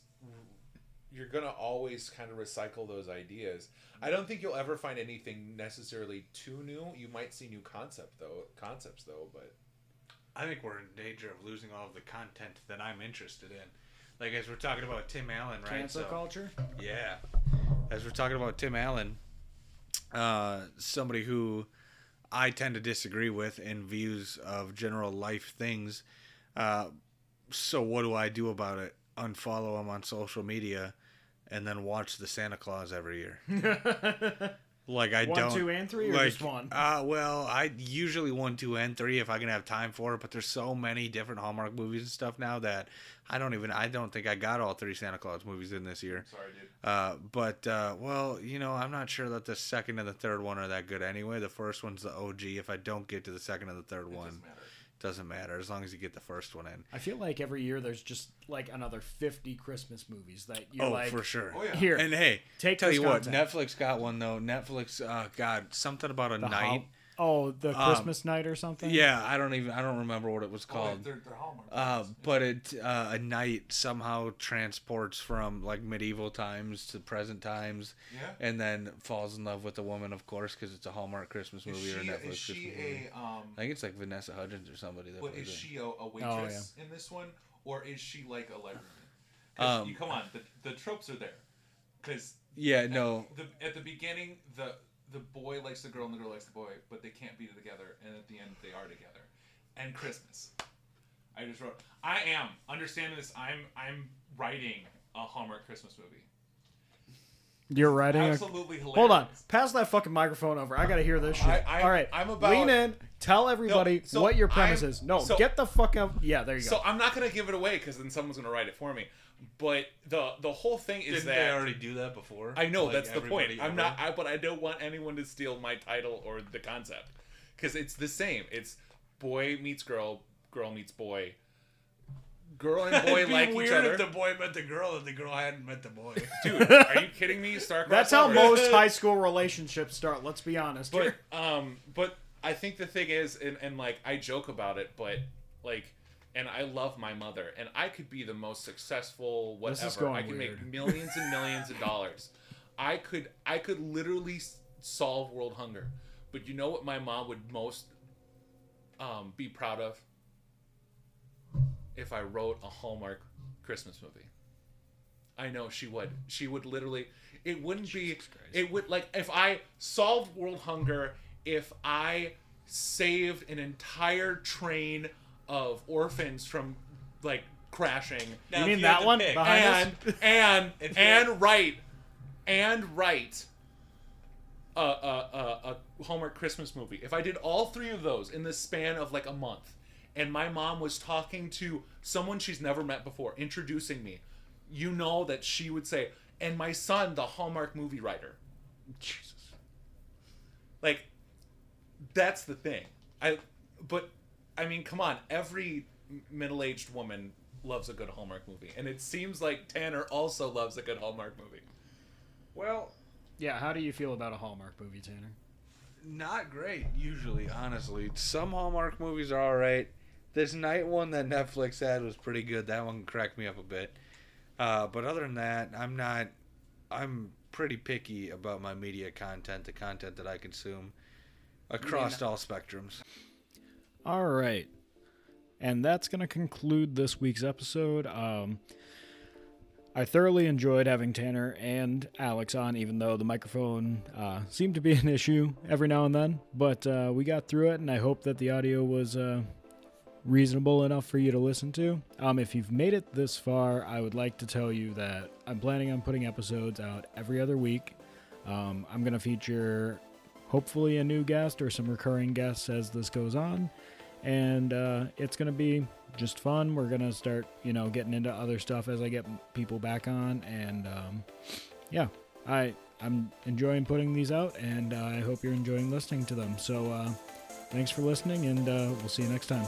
S3: you're gonna always kind of recycle those ideas. I don't think you'll ever find anything necessarily too new. You might see new concept though, concepts though, but
S2: I think we're in danger of losing all of the content that I'm interested in. Like as we're talking about Tim Allen, right?
S1: Cancel
S2: So-
S1: culture.
S2: Yeah. As we're talking about Tim Allen, uh, somebody who I tend to disagree with in views of general life things. Uh, so what do I do about it? Unfollow him on social media, and then watch the Santa Claus every year. Like I
S1: One,
S2: don't
S1: two, and three, or
S2: like,
S1: just one?
S2: Uh, well, I usually one, two, and three if I can have time for it. But there's so many different Hallmark movies and stuff now that I don't even. I don't think I got all three Santa Claus movies in this year.
S3: sorry, dude.
S2: Uh, but uh, well, you know, I'm not sure that the second and the third one are that good anyway. The first one's the OG. If I don't get to the second and the third
S3: It
S2: one,
S3: doesn't matter.
S2: as long as you get the first one in.
S1: I feel like every year there's just like another 50 Christmas movies that you're
S2: oh,
S1: like,
S2: for sure.
S3: Oh yeah.
S1: here,
S2: And hey,
S1: take
S2: tell
S1: this
S2: you what. Netflix got one though. Netflix, uh, God, something about a
S1: The
S2: night.
S1: Hol- oh, the
S2: Um,
S1: Christmas night or something.
S2: Yeah, I don't even. I don't remember what it was
S3: Oh,
S2: called.
S3: they're, they're
S2: Uh,
S3: movies.
S2: but it uh, a night somehow transports from like medieval times to present times,
S3: yeah.
S2: and then falls in love with a woman, of course, because it's a Hallmark Christmas
S3: Is
S2: movie or a Netflix
S3: is she
S2: Christmas movie.
S3: a um?
S2: I think it's like Vanessa Hudgens or somebody. That
S3: But is she a, a waitress in this one, or is she like a librarian? 'Cause
S2: Um,
S3: you come on, the, the tropes are there. Because
S2: Yeah, no.
S3: the, at the beginning, the the boy likes the girl and the girl likes the boy, but they can't be together, and at the end they are together. And Christmas. I just wrote. I am understanding this. I'm I'm writing a Hallmark Christmas movie.
S1: You're writing. A-
S3: Absolutely hilarious.
S1: Hold on, pass that fucking microphone over. I gotta hear this shit.
S3: I- I-
S1: All right,
S3: I'm about-
S1: lean in. Tell everybody
S3: so
S1: what your premise
S3: I'm-
S1: is. No,
S3: so-
S1: get the fuck up. Yeah, there you go.
S3: So I'm not gonna give it away because then someone's gonna write it for me. But the the whole thing is
S2: Didn't
S3: that
S2: they already do that before?
S3: I know
S2: Like,
S3: that's the point.
S2: everybody
S3: I'm
S2: ever?
S3: not, I, but I don't want anyone to steal my title or the concept because it's the same. It's boy meets girl, girl meets boy. Girl and boy
S2: It'd be
S3: like each
S2: weird
S3: other.
S2: if the boy met the girl and the girl hadn't met the boy.
S3: Dude, are you kidding me? Star
S1: That's how most high school relationships start. Let's be honest.
S3: But
S1: here.
S3: um, but I think the thing is, and, and like I joke about it, but like, and I love my mother, and I could be the most successful whatever. I could make millions and millions of dollars. I could I could literally solve world hunger. But you know what my mom would most um, be proud of? If I wrote a Hallmark Christmas movie. I know she would. She would literally. It wouldn't be. It would like if I solved world hunger. If I saved an entire train of orphans from like crashing.
S2: Now,
S1: you
S2: if
S1: mean
S2: you had
S1: that
S2: to
S1: one
S2: pick-
S1: behind
S3: and
S1: us?
S3: and
S2: If you-
S3: and write and write a, a, a, a Hallmark Christmas movie. If I did all three of those in the span of like a month, and my mom was talking to someone she's never met before, introducing me, you know that she would say, "And my son, the Hallmark movie writer."
S1: Jesus.
S3: Like, that's the thing. I, but, I mean, come on. Every middle-aged woman loves a good Hallmark movie, and it seems like Tanner also loves a good Hallmark movie.
S2: Well,
S1: Yeah, how do you feel about a Hallmark movie, Tanner?
S2: not great usually, honestly. Some Hallmark movies are all right. This night one that Netflix had was pretty good. That one cracked me up a bit. Uh, but other than that, I'm not. I'm pretty picky about my media content, the content that I consume, across all spectrums.
S1: All right. And that's going to conclude this week's episode. Um, I thoroughly enjoyed having Tanner and Alex on, even though the microphone uh, seemed to be an issue every now and then. But uh, we got through it, and I hope that the audio was uh, reasonable enough for you to listen to. Um, if you've made it this far, I would like to tell you that I'm planning on putting episodes out every other week. Um, I'm going to feature hopefully a new guest or some recurring guests as this goes on and uh, it's gonna be just fun. We're gonna start, you know, getting into other stuff as I get people back on, and um, yeah, I I'm enjoying putting these out, and uh, I hope you're enjoying listening to them. So uh, thanks for listening, and uh, we'll see you next time.